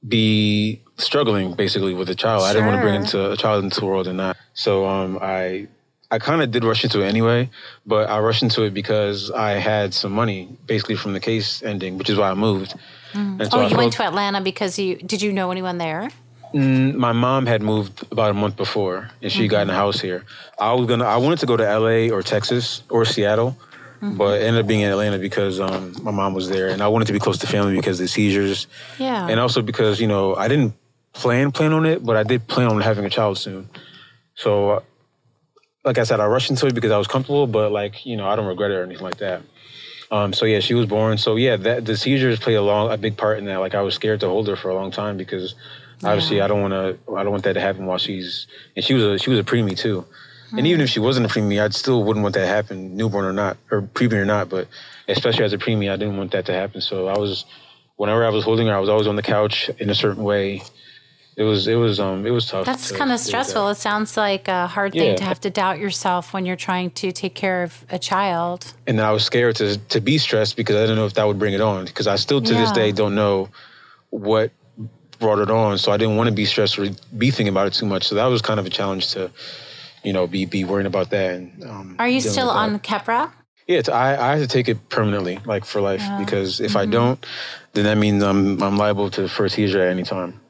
S1: be struggling basically with a child. I didn't want to bring into a child into the world and not. So um, I. I kind of did rush into it anyway, but I rushed into it because I had some money, basically from the case ending, which is why I moved. And so
S2: oh,
S1: I
S2: you went to Atlanta because you did you know anyone there?
S1: My mom had moved about a month before and she got in a house here. I was gonna i wanted to go to la or texas or seattle but ended up being in atlanta because um, my mom was there and i wanted to be close to family because of the seizures.
S2: Yeah.
S1: and also because you know i didn't plan plan on it but i did plan on having a child soon. So uh, like i said i rushed into it because i was comfortable but like you know i don't regret it or anything like that. Um, so yeah she was born. So yeah that the seizures play a long a big part in that. Like i was scared to hold her for a long time because obviously i don't want to i don't want that to happen while she's and she was a she was a preemie too and even if she wasn't a preemie i still wouldn't want that to happen newborn or not or preemie or not but especially as a preemie i didn't want that to happen so i was whenever i was holding her i was always on the couch in a certain way it was it was um it was tough
S2: That's
S1: to
S2: kind of stressful. It sounds like a hard thing to have to doubt yourself when you're trying to take care of a child.
S1: and I was scared to to be stressed because I didn't know if that would bring it on. Because I still to this day don't know what brought it on. So I didn't want to be stressed or be thinking about it too much. So that was kind of a challenge to, you know, be be worrying about that. And um,
S2: Are you still on Keppra?
S1: Yeah, it's, I I have to take it permanently, like for life. Because if
S2: Mm-hmm.
S1: I don't, then that means I'm I'm liable to for a seizure at any time.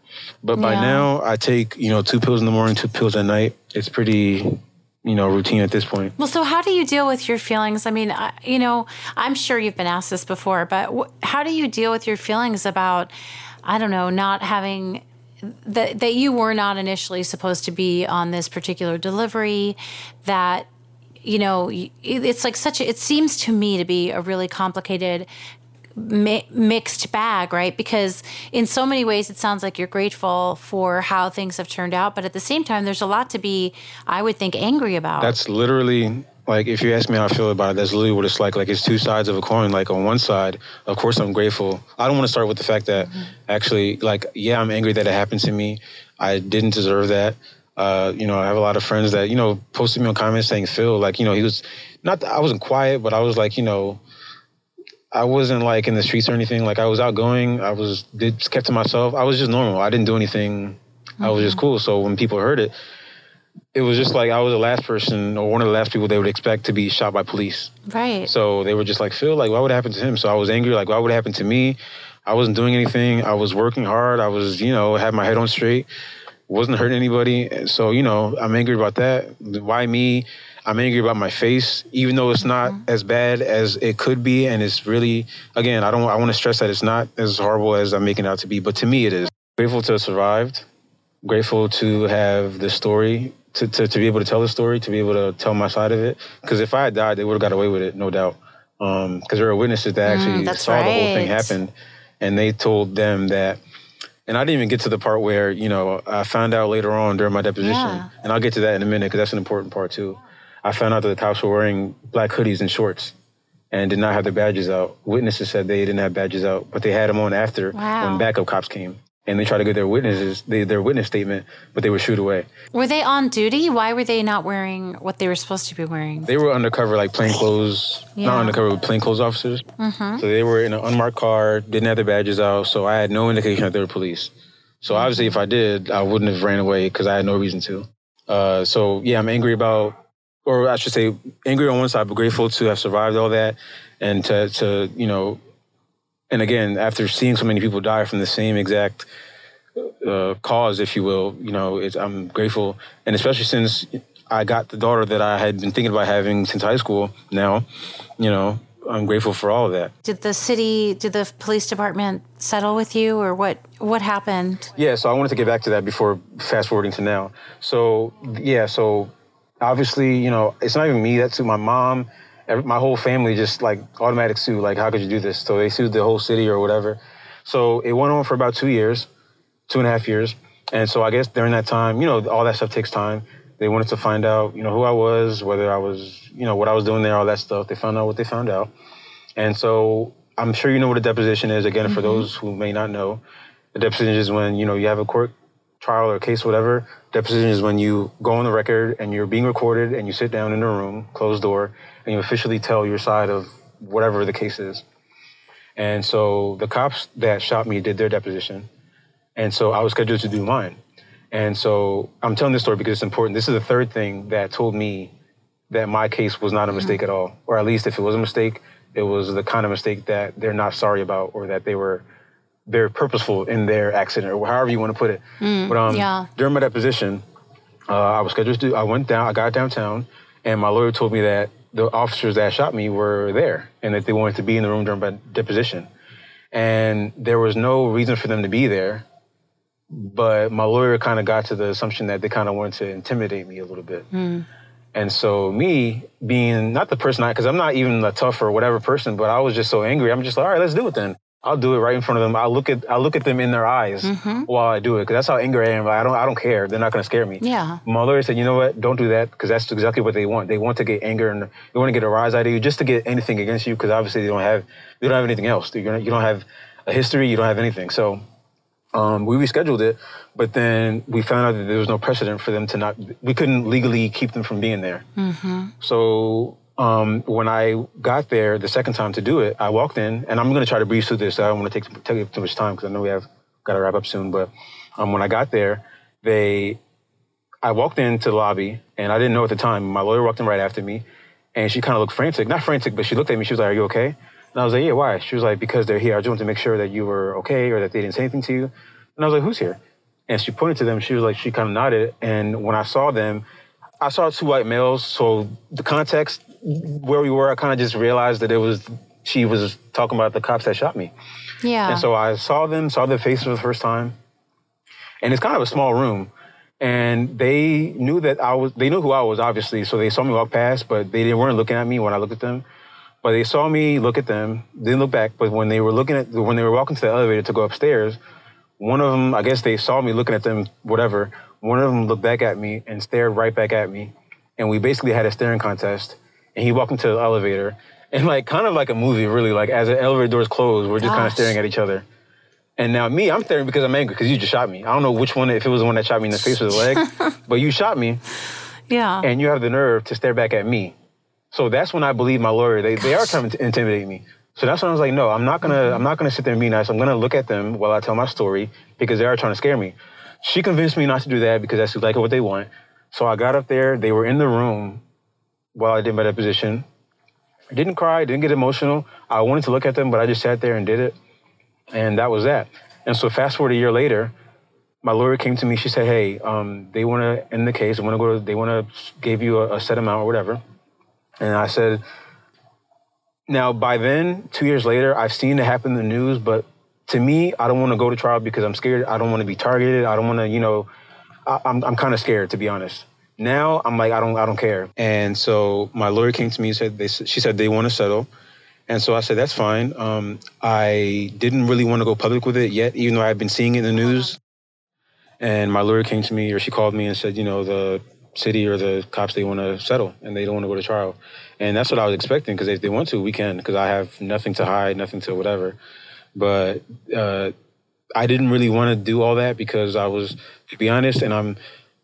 S1: But by
S2: Yeah.
S1: now, I take you know two pills in the morning, two pills at night. It's pretty, you know, routine at this point.
S2: Well, so how do you deal with your feelings? I mean, I, you know, I'm sure you've been asked this before, but wh- how do you deal with your feelings about, I don't know, not having that that you were not initially supposed to be on this particular delivery, that you know it's like such a, it seems to me to be a really complicated mi- mixed bag, right? Because in so many ways, it sounds like you're grateful for how things have turned out, but at the same time, there's a lot to be, I would think, angry about.
S1: That's literally like if you ask me how I feel about it, that's literally what it's like. Like it's two sides of a coin. Like on one side, of course I'm grateful. I don't want to start with the fact that actually, like, yeah, I'm angry that it happened to me. I didn't deserve that. Uh, you know, I have a lot of friends that you know posted me on comments saying Phil, like, you know, he was not. I wasn't quiet, but I was like, you know, I wasn't like in the streets or anything. Like I was outgoing. I was did kept to myself. I was just normal. I didn't do anything. I was just cool. So when people heard it, it was just like I was the last person or one of the last people they would expect to be shot by police.
S2: right.
S1: So they were just like, Phil, like, what would it happen to him? So I was angry, like, why would it happen to me? I wasn't doing anything. I was working hard. I was, you know, had my head on straight. Wasn't hurting anybody. So, you know, I'm angry about that. Why me? I'm angry about my face, even though it's not mm-hmm. as bad as it could be. And it's really, again, I don't, I want to stress that it's not as horrible as I'm making it out to be. But to me, it is. Grateful to have survived. Grateful to have the story, to, to, to be able to tell the story, to be able to tell my side of it. Because if I had died, they would have got away with it, no doubt. Um, because there were witnesses that mm, actually
S2: that's
S1: saw the whole thing happen. And they told them that and I didn't even get to the part where, you know, I found out later on during my deposition,
S2: Yeah.
S1: and I'll get to that in a minute because that's an important part too. I found out that the cops were wearing black hoodies and shorts and did not have their badges out. Witnesses said they didn't have badges out, but they had them on after
S2: Wow.
S1: when backup cops came. And they tried to get their witnesses, they, their witness statement, but they were shooed away.
S2: Were they on duty? Why were they not wearing what they were supposed to be wearing?
S1: They were undercover, like plainclothes,
S2: Yeah.
S1: not undercover, but plainclothes officers. So they were in an unmarked car, didn't have their badges out, so I had no indication that they were police. So obviously, if I did, I wouldn't have ran away because I had no reason to. Uh, so yeah, I'm angry about, or I should say, angry on one side, but grateful to have survived all that, and to to you know, and again, after seeing so many people die from the same exact uh, cause, if you will, you know, it's, I'm grateful, and especially since I got the daughter that I had been thinking about having since high school. Now, you know, I'm grateful for all of that.
S2: Did the city, did the police department settle with you, or what? What happened?
S1: Yeah, so I wanted to get back to that before fast forwarding to now. So yeah, so obviously, you know, it's not even me That's my mom. Every, my whole family just like automatic sue. Like, how could you do this? So they sued the whole city or whatever. So it went on for about two years, two and a half years. And so I guess during that time, you know, all that stuff takes time. They wanted to find out, you know, who I was, whether I was, you know, what I was doing there, all that stuff. They found out what they found out. And so I'm sure you know what a deposition is. Again, for mm-hmm. those who may not know, a deposition is when, you know, you have a court trial or case, whatever. Deposition is when you go on the record and you're being recorded and you sit down in a room, closed door, and you officially tell your side of whatever the case is. And so the cops that shot me did their deposition. And so I was scheduled to do mine. And so I'm telling this story because it's important. This is the third thing that told me that my case was not a mistake at all. Or at least if it was a mistake, it was the kind of mistake that they're not sorry about or that they were very purposeful in their accident or however you want to put it. but um,
S2: yeah.
S1: during my deposition, uh, I was scheduled to, I went down, I got downtown, and my lawyer told me that the officers that shot me were there and that they wanted to be in the room during my deposition. And there was no reason for them to be there. But my lawyer kind of got to the assumption that they kind of wanted to intimidate me a little bit. Hmm. And so me being not the person I, because I'm not even a tough or whatever person, but I was just so angry. I'm just like, all right, let's do it then. I'll do it right in front of them. I look at I look at them in their eyes while I do it because that's how angry I am. I don't I don't care. They're not going to scare me.
S2: Yeah.
S1: My lawyer said, you know what? Don't do that because that's exactly what they want. They want to get anger and they want to get a rise out of you just to get anything against you because obviously they don't have they don't have anything else. You don't, you don't have a history. You don't have anything. So um, we rescheduled it, but then we found out that there was no precedent for them to not. We couldn't legally keep them from being there. So um, when I got there the second time to do it, I walked in, and I'm going to try to breeze through this. I don't want to take, take too much time because I know we have got to wrap up soon. But um, when I got there, they, I walked into the lobby, and I didn't know at the time. My lawyer walked in right after me, and she kind of looked frantic, not frantic, but she looked at me. She was like, "Are you okay?" And I was like, "Yeah, why?" She was like, "Because they're here. I just wanted to make sure that you were okay or that they didn't say anything to you." And I was like, "Who's here?" And she pointed to them. She was like, she kind of nodded, and when I saw them, I saw two white males. So the context where we were, I kind of just realized that it was she was talking about the cops that shot me.
S2: Yeah.
S1: And so I saw them, saw their faces for the first time. And it's kind of a small room. and they knew that I was. They knew who I was, obviously. So they saw me walk past, but they didn't weren't looking at me when I looked at them. But they saw me look at them, didn't look back. But when they were looking at, when they were walking to the elevator to go upstairs, one of them, I guess they saw me looking at them, whatever. One of them looked back at me and stared right back at me, and we basically had a staring contest. And he walked into the elevator, and like kind of like a movie, really. Like as the elevator doors closed, we're just kind of staring at each other. And now me, I'm staring because I'm angry because you just shot me. I don't know which one, if it was the one that shot me in the face or the leg, but you shot me
S2: Yeah.
S1: and you have the nerve to stare back at me. So that's when I believe my lawyer. They, they are trying to intimidate me. So that's when I was like, no, I'm not gonna I'm not gonna sit there and be nice. I'm gonna look at them while I tell my story because they are trying to scare me. She convinced me not to do that because that's exactly what they want. So I got up there. They were in the room while I did my deposition. I didn't cry, didn't get emotional. I wanted to look at them, but I just sat there and did it. And that was that. And so fast forward a year later, my lawyer came to me. She said, "Hey, um, they want to end the case. They want to go. To, they want to give you a, a set amount or whatever." And I said, "Now, by then, two years later, I've seen it happen in the news, but to me, I don't want to go to trial because I'm scared. I don't want to be targeted. I don't want to, you know, I, I'm I'm kind of scared to be honest." Now I'm like I don't I don't care. And so my lawyer came to me and said they she said they want to settle. And so I said, that's fine. Um, I didn't really want to go public with it yet, even though I've been seeing it in the news. And my lawyer came to me, or she called me and said, you know, the city or the cops, they want to settle and they don't want to go to trial. And that's what I was expecting because if they want to, we can, because I have nothing to hide, nothing to whatever. But uh, I didn't really want to do all that because I was, to be honest, and I'm,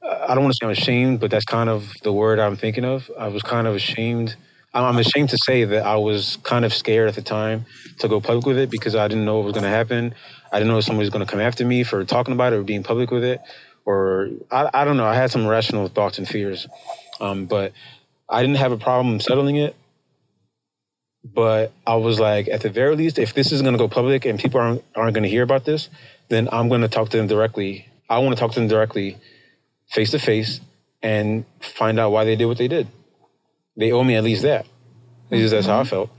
S1: I don't want to say I'm ashamed, but that's kind of the word I'm thinking of. I was kind of ashamed. I'm ashamed to say that I was kind of scared at the time to go public with it because I didn't know what was going to happen. I didn't know if somebody was going to come after me for talking about it or being public with it, or I, I don't know. I had some irrational thoughts and fears, um, but I didn't have a problem settling it. But I was like, at the very least, if this is going to go public and people aren't aren't going to hear about this, then I'm going to talk to them directly. I want to talk to them directly, face to face, and find out why they did what they did. They owe me at least that. At least that's how I mm-hmm. felt.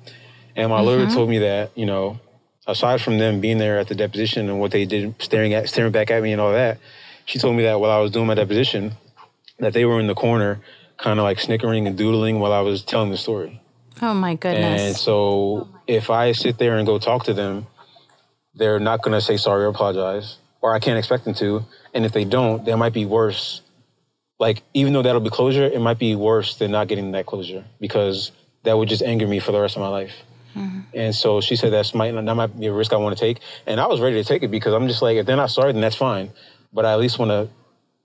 S1: And my lawyer mm-hmm. told me that, you know, aside from them being there at the deposition and what they did, staring at, staring back at me and all that, she told me that while I was doing my deposition, that they were in the corner, kind of like snickering and doodling while I was telling the story.
S2: oh my goodness!
S1: And so if I sit there and go talk to them, they're not going to say sorry or apologize, or I can't expect them to. And if they don't, there might be worse. Like, even though that'll be closure, it might be worse than not getting that closure because that would just anger me for the rest of my life. Mm-hmm. And so she said that's might that might be a risk I want to take, and I was ready to take it because I'm just like if they're not sorry, then that's fine. But I at least want to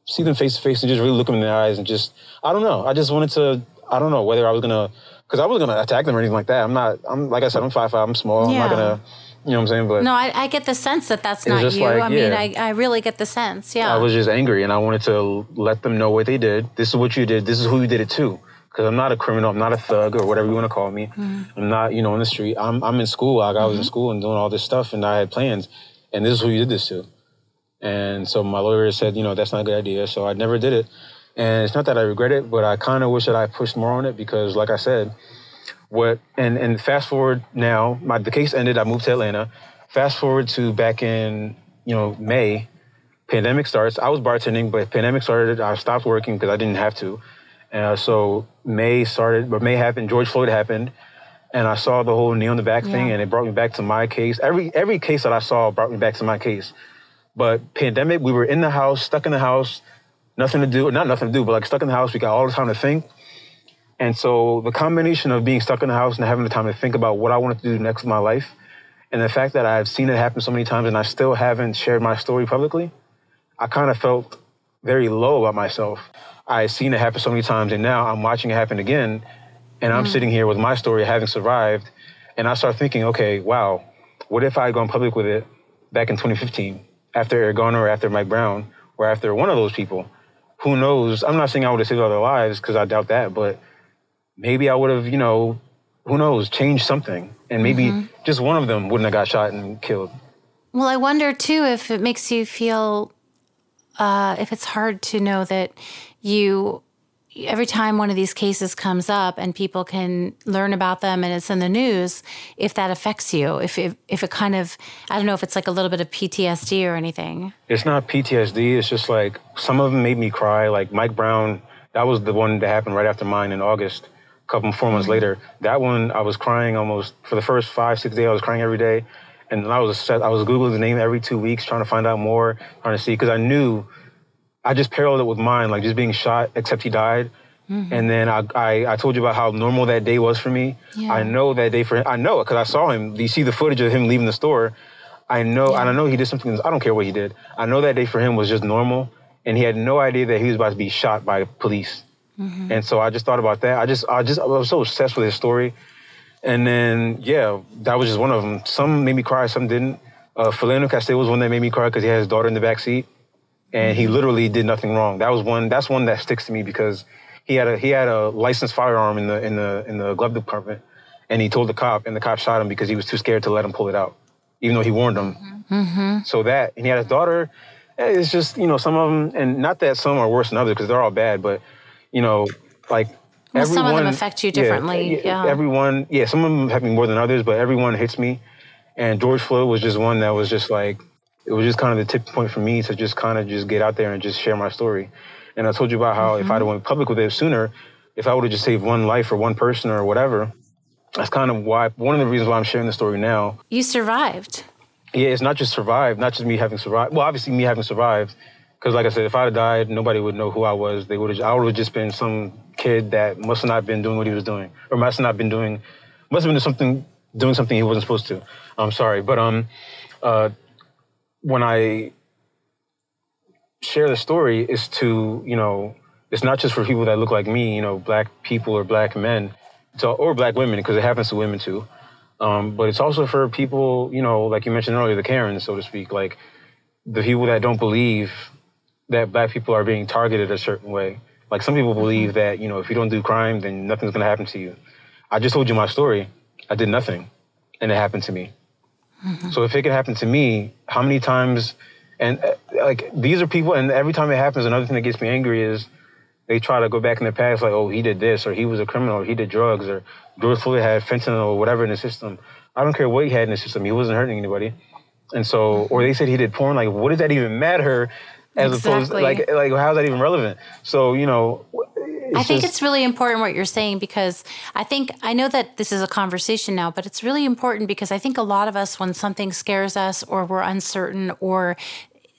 S1: see them face to face and just really look them in the eyes and just I don't know. I just wanted to I don't know whether I was gonna because I wasn't gonna attack them or anything like that. I'm not. I'm like I said. I'm five five. I'm small. I'm not gonna. You know what I'm saying? But
S2: no, I, I get the sense that that's not you.
S1: like,
S2: I mean,
S1: yeah.
S2: I, I really get the sense. Yeah.
S1: I was just angry and I wanted to let them know what they did. This is what you did. This is who you did it to. Because I'm not a criminal. I'm not a thug or whatever you want to call me. Mm-hmm. I'm not, you know, in the street. I'm, I'm in school. Like I was in mm-hmm. school and doing all this stuff and I had plans. And this is who you did this to. And so my lawyer said, you know, that's not a good idea. So I never did it. And it's not that I regret it, but I kind of wish that I pushed more on it because, like I said, what and and fast forward now, my the case ended. I moved to Atlanta. Fast forward to back in you know May, pandemic starts. I was bartending, but pandemic started. I stopped working because I didn't have to. Uh, so May started, but May happened. George Floyd happened, and I saw the whole knee on the back thing, and it brought me back to my case. Every every case that I saw brought me back to my case. But pandemic, we were in the house, stuck in the house, nothing to do, not nothing to do, but like stuck in the house. We got all the time to think. And so the combination of being stuck in the house and having the time to think about what I wanted to do next in my life, and the fact that I've seen it happen so many times and I still haven't shared my story publicly, I kind of felt very low about myself. I had seen it happen so many times, and now I'm watching it happen again, and I'm mm. sitting here with my story having survived, and I start thinking, okay, wow, what if I had gone public with it back in 2015 after Eric Garner or after Mike Brown or after one of those people? Who knows? I'm not saying I would have saved other lives because I doubt that, but maybe I would have, you know, who knows, changed something, and maybe just one of them wouldn't have got shot and killed.
S2: Well, I wonder too if it makes you feel, uh, if it's hard to know that you every time one of these cases comes up and people can learn about them and it's in the news, if that affects you, if if, if it kind of, I don't know if it's like a little bit of PTSD or anything.
S1: It's not PTSD. It's just like some of them made me cry. Like Mike Brown, that was the one that happened right after mine in August. Couple four months later, that one I was crying almost for the first five six days. I was crying every day, and I was I was googling the name every two weeks, trying to find out more, trying to see because I knew I just paralleled it with mine, like just being shot, except he died. Mm-hmm. And then I, I, I told you about how normal that day was for me. Yeah. I know that day for him. I know it because I saw him. You see the footage of him leaving the store. I know, yeah. and I know he did something. I don't care what he did. I know that day for him was just normal, and he had no idea that he was about to be shot by police. Mm-hmm. And so I just thought about that. I just, I just, I was so obsessed with his story. And then, yeah, that was just one of them. Some made me cry, some didn't. Uh, Philando Castile was one that made me cry because he had his daughter in the back seat and he literally did nothing wrong. That was one. That's one that sticks to me because he had a he had a licensed firearm in the in the in the glove department, and he told the cop, and the cop shot him because he was too scared to let him pull it out, even though he warned him. Mm-hmm. So that, and he had his daughter. It's just you know some of them, and not that some are worse than others because they're all bad, but you know like.
S2: Well, everyone, some of them affect you differently.
S1: Yeah, yeah, Everyone, yeah, some of them affect me more than others, but everyone hits me. And George Floyd was just one that was just like it was just kind of the tipping point for me to just kind of just get out there and just share my story. And I told you about how mm-hmm. if I'd went public with it sooner, if I would have just saved one life or one person or whatever, that's kind of why one of the reasons why I'm sharing the story now.
S2: You survived.
S1: Yeah, it's not just survived, not just me having survived. Well, obviously me having survived, because like I said, if I'd have died, nobody would know who I was. They would have. I would have just been some kid that must have not been doing what he was doing, or must have not been doing, must have been something, doing something he wasn't supposed to. I'm sorry, but um, uh, when I share the story is to, you know, it's not just for people that look like me, you know, black people or black men, to, or black women, because it happens to women too. Um, but it's also for people, you know, like you mentioned earlier, the Karens, so to speak, like the people that don't believe that black people are being targeted a certain way. Like some people believe that, you know, if you don't do crime, then nothing's going to happen to you. I just told you my story. I did nothing, and it happened to me. Mm-hmm. So if it could happen to me, how many times? And uh, like these are people, and every time it happens, another thing that gets me angry is they try to go back in the past, like, oh, he did this, or he was a criminal, or he did drugs, or George Floyd had fentanyl, or whatever in the system. I don't care what he had in the system; he wasn't hurting anybody. And so, or they said he did porn. Like, what does that even matter? As exactly. opposed, like, like how is that even relevant? So, you know,
S2: I think just, it's really important what you're saying because I think I know that this is a conversation now, but it's really important because I think a lot of us, when something scares us or we're uncertain or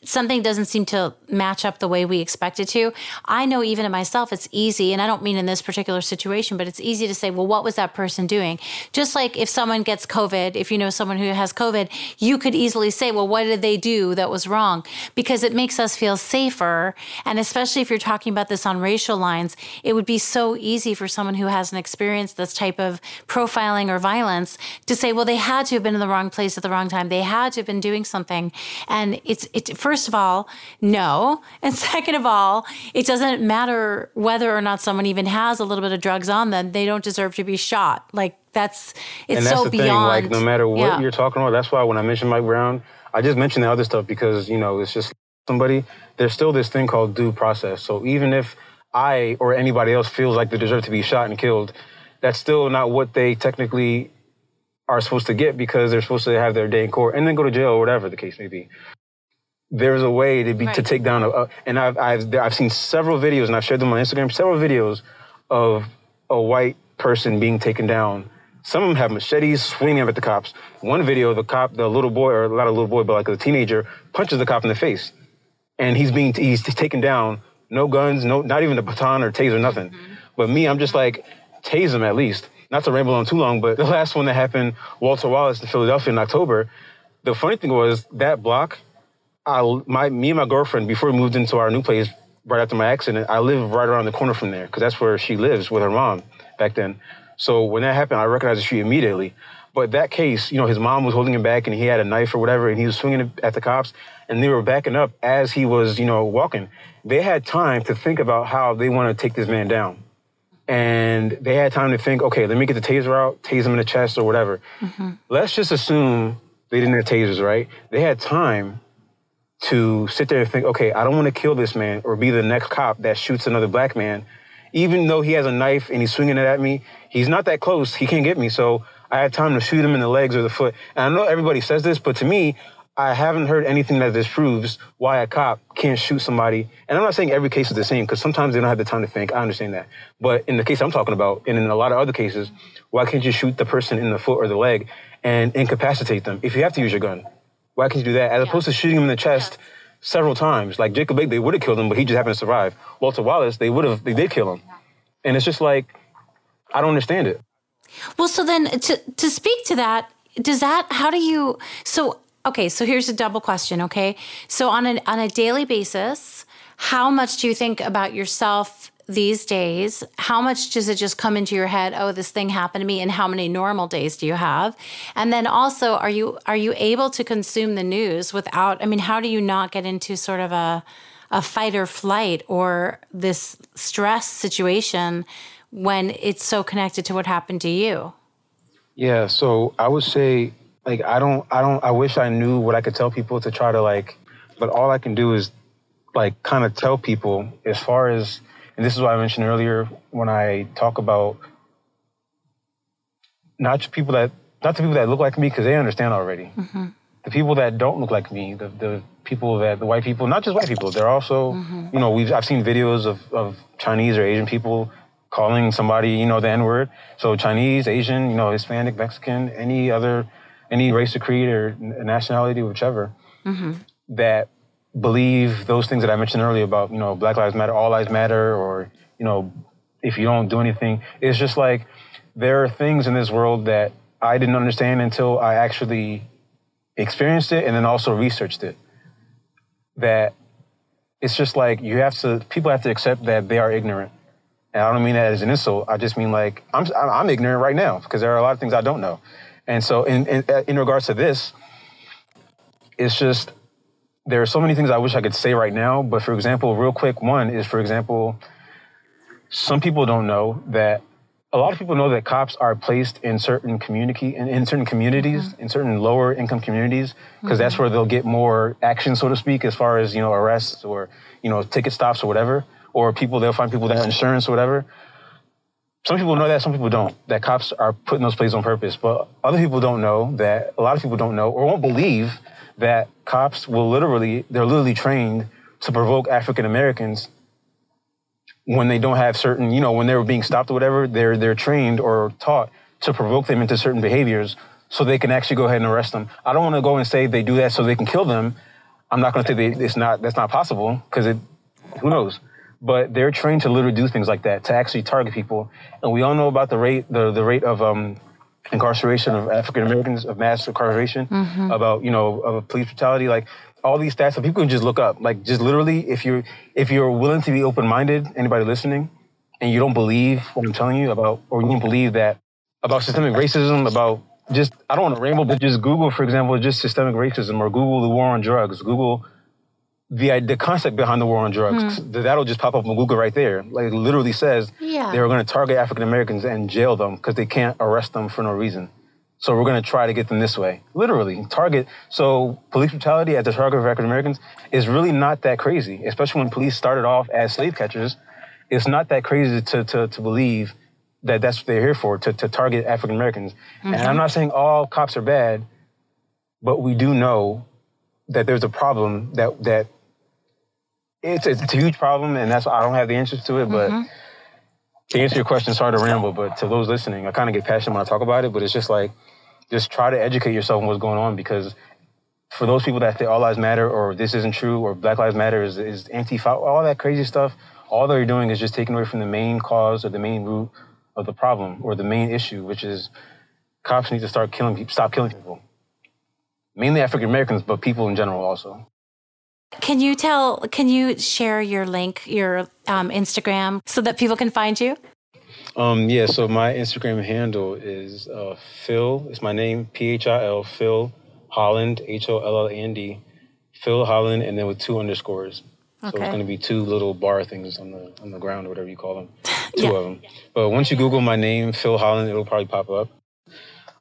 S2: something doesn't seem to match up the way we expect it to. I know even in myself, it's easy, and I don't mean in this particular situation, but it's easy to say, well, what was that person doing? Just like if someone gets COVID, if you know someone who has COVID, you could easily say, well, what did they do that was wrong? Because it makes us feel safer. And especially if you're talking about this on racial lines, it would be so easy for someone who hasn't experienced this type of profiling or violence to say, well, they had to have been in the wrong place at the wrong time. They had to have been doing something. And it's, it, first of all, no. And second of all, it doesn't matter whether or not someone even has a little bit of drugs on them. They don't deserve to be shot. Like that's it's
S1: and that's
S2: so
S1: the
S2: beyond.
S1: Thing. Like no matter what yeah. you're talking about, that's why when I mentioned Mike Brown, I just mentioned the other stuff because you know it's just somebody. There's still this thing called due process. So even if I or anybody else feels like they deserve to be shot and killed, that's still not what they technically are supposed to get because they're supposed to have their day in court and then go to jail or whatever the case may be there's a way to be right. to take down a, a, and I've I've I've seen several videos and I've shared them on Instagram several videos of a white person being taken down. Some of them have machetes swinging at the cops. One video, the cop, the little boy, or not a little boy, but like a teenager, punches the cop in the face, and he's being he's taken down. No guns, no not even a baton or taser, nothing. Mm-hmm. But me, I'm just like tase him at least. Not to ramble on too long, but the last one that happened, Walter Wallace in Philadelphia in October. The funny thing was that block I, my, me and my girlfriend, before we moved into our new place, right after my accident, I live right around the corner from there because that's where she lives with her mom back then. So when that happened, I recognized the street immediately. But that case, you know, his mom was holding him back and he had a knife or whatever and he was swinging at the cops and they were backing up as he was, you know, walking. They had time to think about how they want to take this man down. And they had time to think, okay, let me get the taser out, tase him in the chest or whatever. Mm-hmm. Let's just assume they didn't have tasers, right? They had time to sit there and think, okay, I don't want to kill this man or be the next cop that shoots another black man even though he has a knife and he's swinging it at me, he's not that close. He can't get me. So I had time to shoot him in the legs or the foot. And I know everybody says this, but to me, I haven't heard anything that disproves why a cop can't shoot somebody. And I'm not saying every case is the same because sometimes they don't have the time to think. I understand that. But in the case I'm talking about, and in a lot of other cases, why can't you shoot the person in the foot or the leg and incapacitate them if you have to use your gun? Why can't you do that as opposed to shooting him in the chest several times? Like Jacob Blake, they would have killed him, but he just happened to survive. Walter Wallace, they would have, they did kill him. And it's just like, I don't understand it.
S2: Well, so then to to speak to that, does that how do you so okay, so here's a double question, okay? So on a on a daily basis, how much do you think about yourself these days? How much does it just come into your head, oh, this thing happened to me and how many normal days do you have? And then also, are you are you able to consume the news without I mean, how do you not get into sort of a a fight or flight or this stress situation when it's so connected to what happened to you?
S1: Yeah, so I would say like I don't I don't I wish I knew what I could tell people to try to like but all I can do is like kind of tell people as far as and this is what I mentioned earlier when I talk about not just people that not the people that look like me because they understand already. Mm-hmm. The people that don't look like me, the the people that the white people, not just white people, they're also mm-hmm. you know we've I've seen videos of of Chinese or Asian people calling somebody, you know, the N word. So Chinese, Asian, you know, Hispanic, Mexican, any other, any race or creed or nationality, whichever, mm-hmm. that believe those things that I mentioned earlier about, you know, Black Lives Matter, All Lives Matter, or, you know, if you don't do anything, it's just like there are things in this world that I didn't understand until I actually experienced it and then also researched it. That it's just like you have to, people have to accept that they are ignorant and I don't mean that as an insult. I just mean like I'm I'm ignorant right now because there are a lot of things I don't know. And so in in, in regards to this, it's just there are so many things I wish I could say right now. But for example, real quick, one is for example, some people don't know that a lot of people know that cops are placed in certain community in, in certain communities mm-hmm. in certain lower income communities because mm-hmm. that's where they'll get more action so to speak as far as you know arrests or you know ticket stops or whatever or people they'll find people that have insurance or whatever. Some people know that, some people don't. That cops are put in those places on purpose, but other people don't know that. A lot of people don't know or won't believe that cops will literally they're literally trained to provoke African Americans when they don't have certain, you know, when they're being stopped or whatever, they're they're trained or taught to provoke them into certain behaviors so they can actually go ahead and arrest them. I don't want to go and say they do that so they can kill them. I'm not going to say they, it's not that's not possible because it who knows but they're trained to literally do things like that to actually target people. And we all know about the rate the, the rate of um, incarceration of African Americans of mass incarceration, mm-hmm. about you know of police brutality, like all these stats that people can just look up. Like just literally, if you're if you're willing to be open minded, anybody listening, and you don't believe what I'm telling you about, or you don't believe that about systemic racism, about just I don't want to ramble, but just Google, for example, just systemic racism, or Google the war on drugs, Google the the concept behind the war on drugs. Hmm. That'll just pop up on Google right there. Like it literally says yeah. they were going to target African Americans and jail them because they can't arrest them for no reason. So we're going to try to get them this way. Literally target. So police brutality as the target of African Americans is really not that crazy, especially when police started off as slave catchers. It's not that crazy to to, to believe that that's what they're here for to, to target African Americans. Mm-hmm. And I'm not saying all cops are bad, but we do know that there's a problem that that it's, it's a huge problem, and that's why I don't have the answers to it. But mm-hmm. to answer your question, sorry to ramble, but to those listening, I kind of get passionate when I talk about it. But it's just like, just try to educate yourself on what's going on because for those people that say all lives matter or this isn't true or Black Lives Matter is, is anti all that crazy stuff, all they're doing is just taking away from the main cause or the main root of the problem or the main issue, which is cops need to start killing people, stop killing people. Mainly African Americans, but people in general also.
S2: Can you tell, can you share your link, your um, Instagram, so that people can find you?
S1: Um, yeah, so my Instagram handle is uh, Phil, it's my name, P H I L, Phil Holland, H O L L A N D, Phil Holland, and then with two underscores. Okay. So it's going to be two little bar things on the on the ground or whatever you call them, two yeah. of them. But once you Google my name, Phil Holland, it'll probably pop up,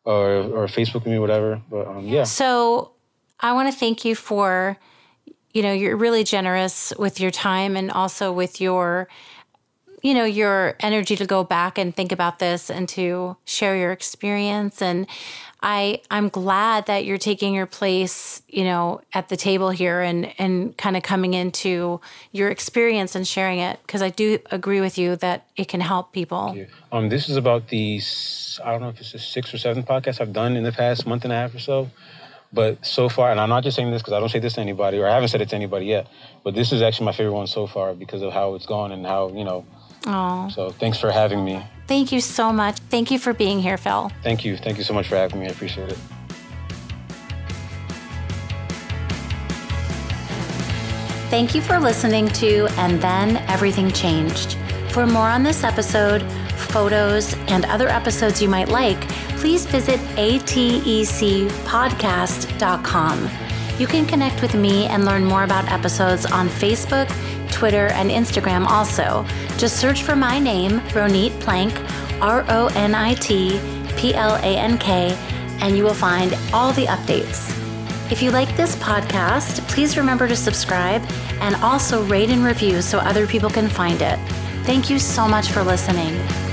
S1: or or Facebook me, whatever. But um, yeah.
S2: So I want to thank you for you know, you're really generous with your time and also with your you know, your energy to go back and think about this and to share your experience. And I I'm glad that you're taking your place, you know, at the table here and and kind of coming into your experience and sharing it because I do agree with you that it can help people.
S1: Um, this is about the I don't know if it's the sixth or seventh podcast I've done in the past month and a half or so. But so far, and I'm not just saying this because I don't say this to anybody, or I haven't said it to anybody yet. But this is actually my favorite one so far because of how it's gone and how you know.
S2: Oh.
S1: So thanks for having me.
S2: Thank you so much. Thank you for being here, Phil.
S1: Thank you. Thank you so much for having me. I appreciate it.
S2: Thank you for listening to And Then Everything Changed. For more on this episode, photos, and other episodes you might like, please visit atecpodcast.com. You can connect with me and learn more about episodes on Facebook, Twitter, and Instagram also. Just search for my name, Ronit Plank, R O N I T P L A N K, and you will find all the updates. If you like this podcast, please remember to subscribe and also rate and review so other people can find it. Thank you so much for listening.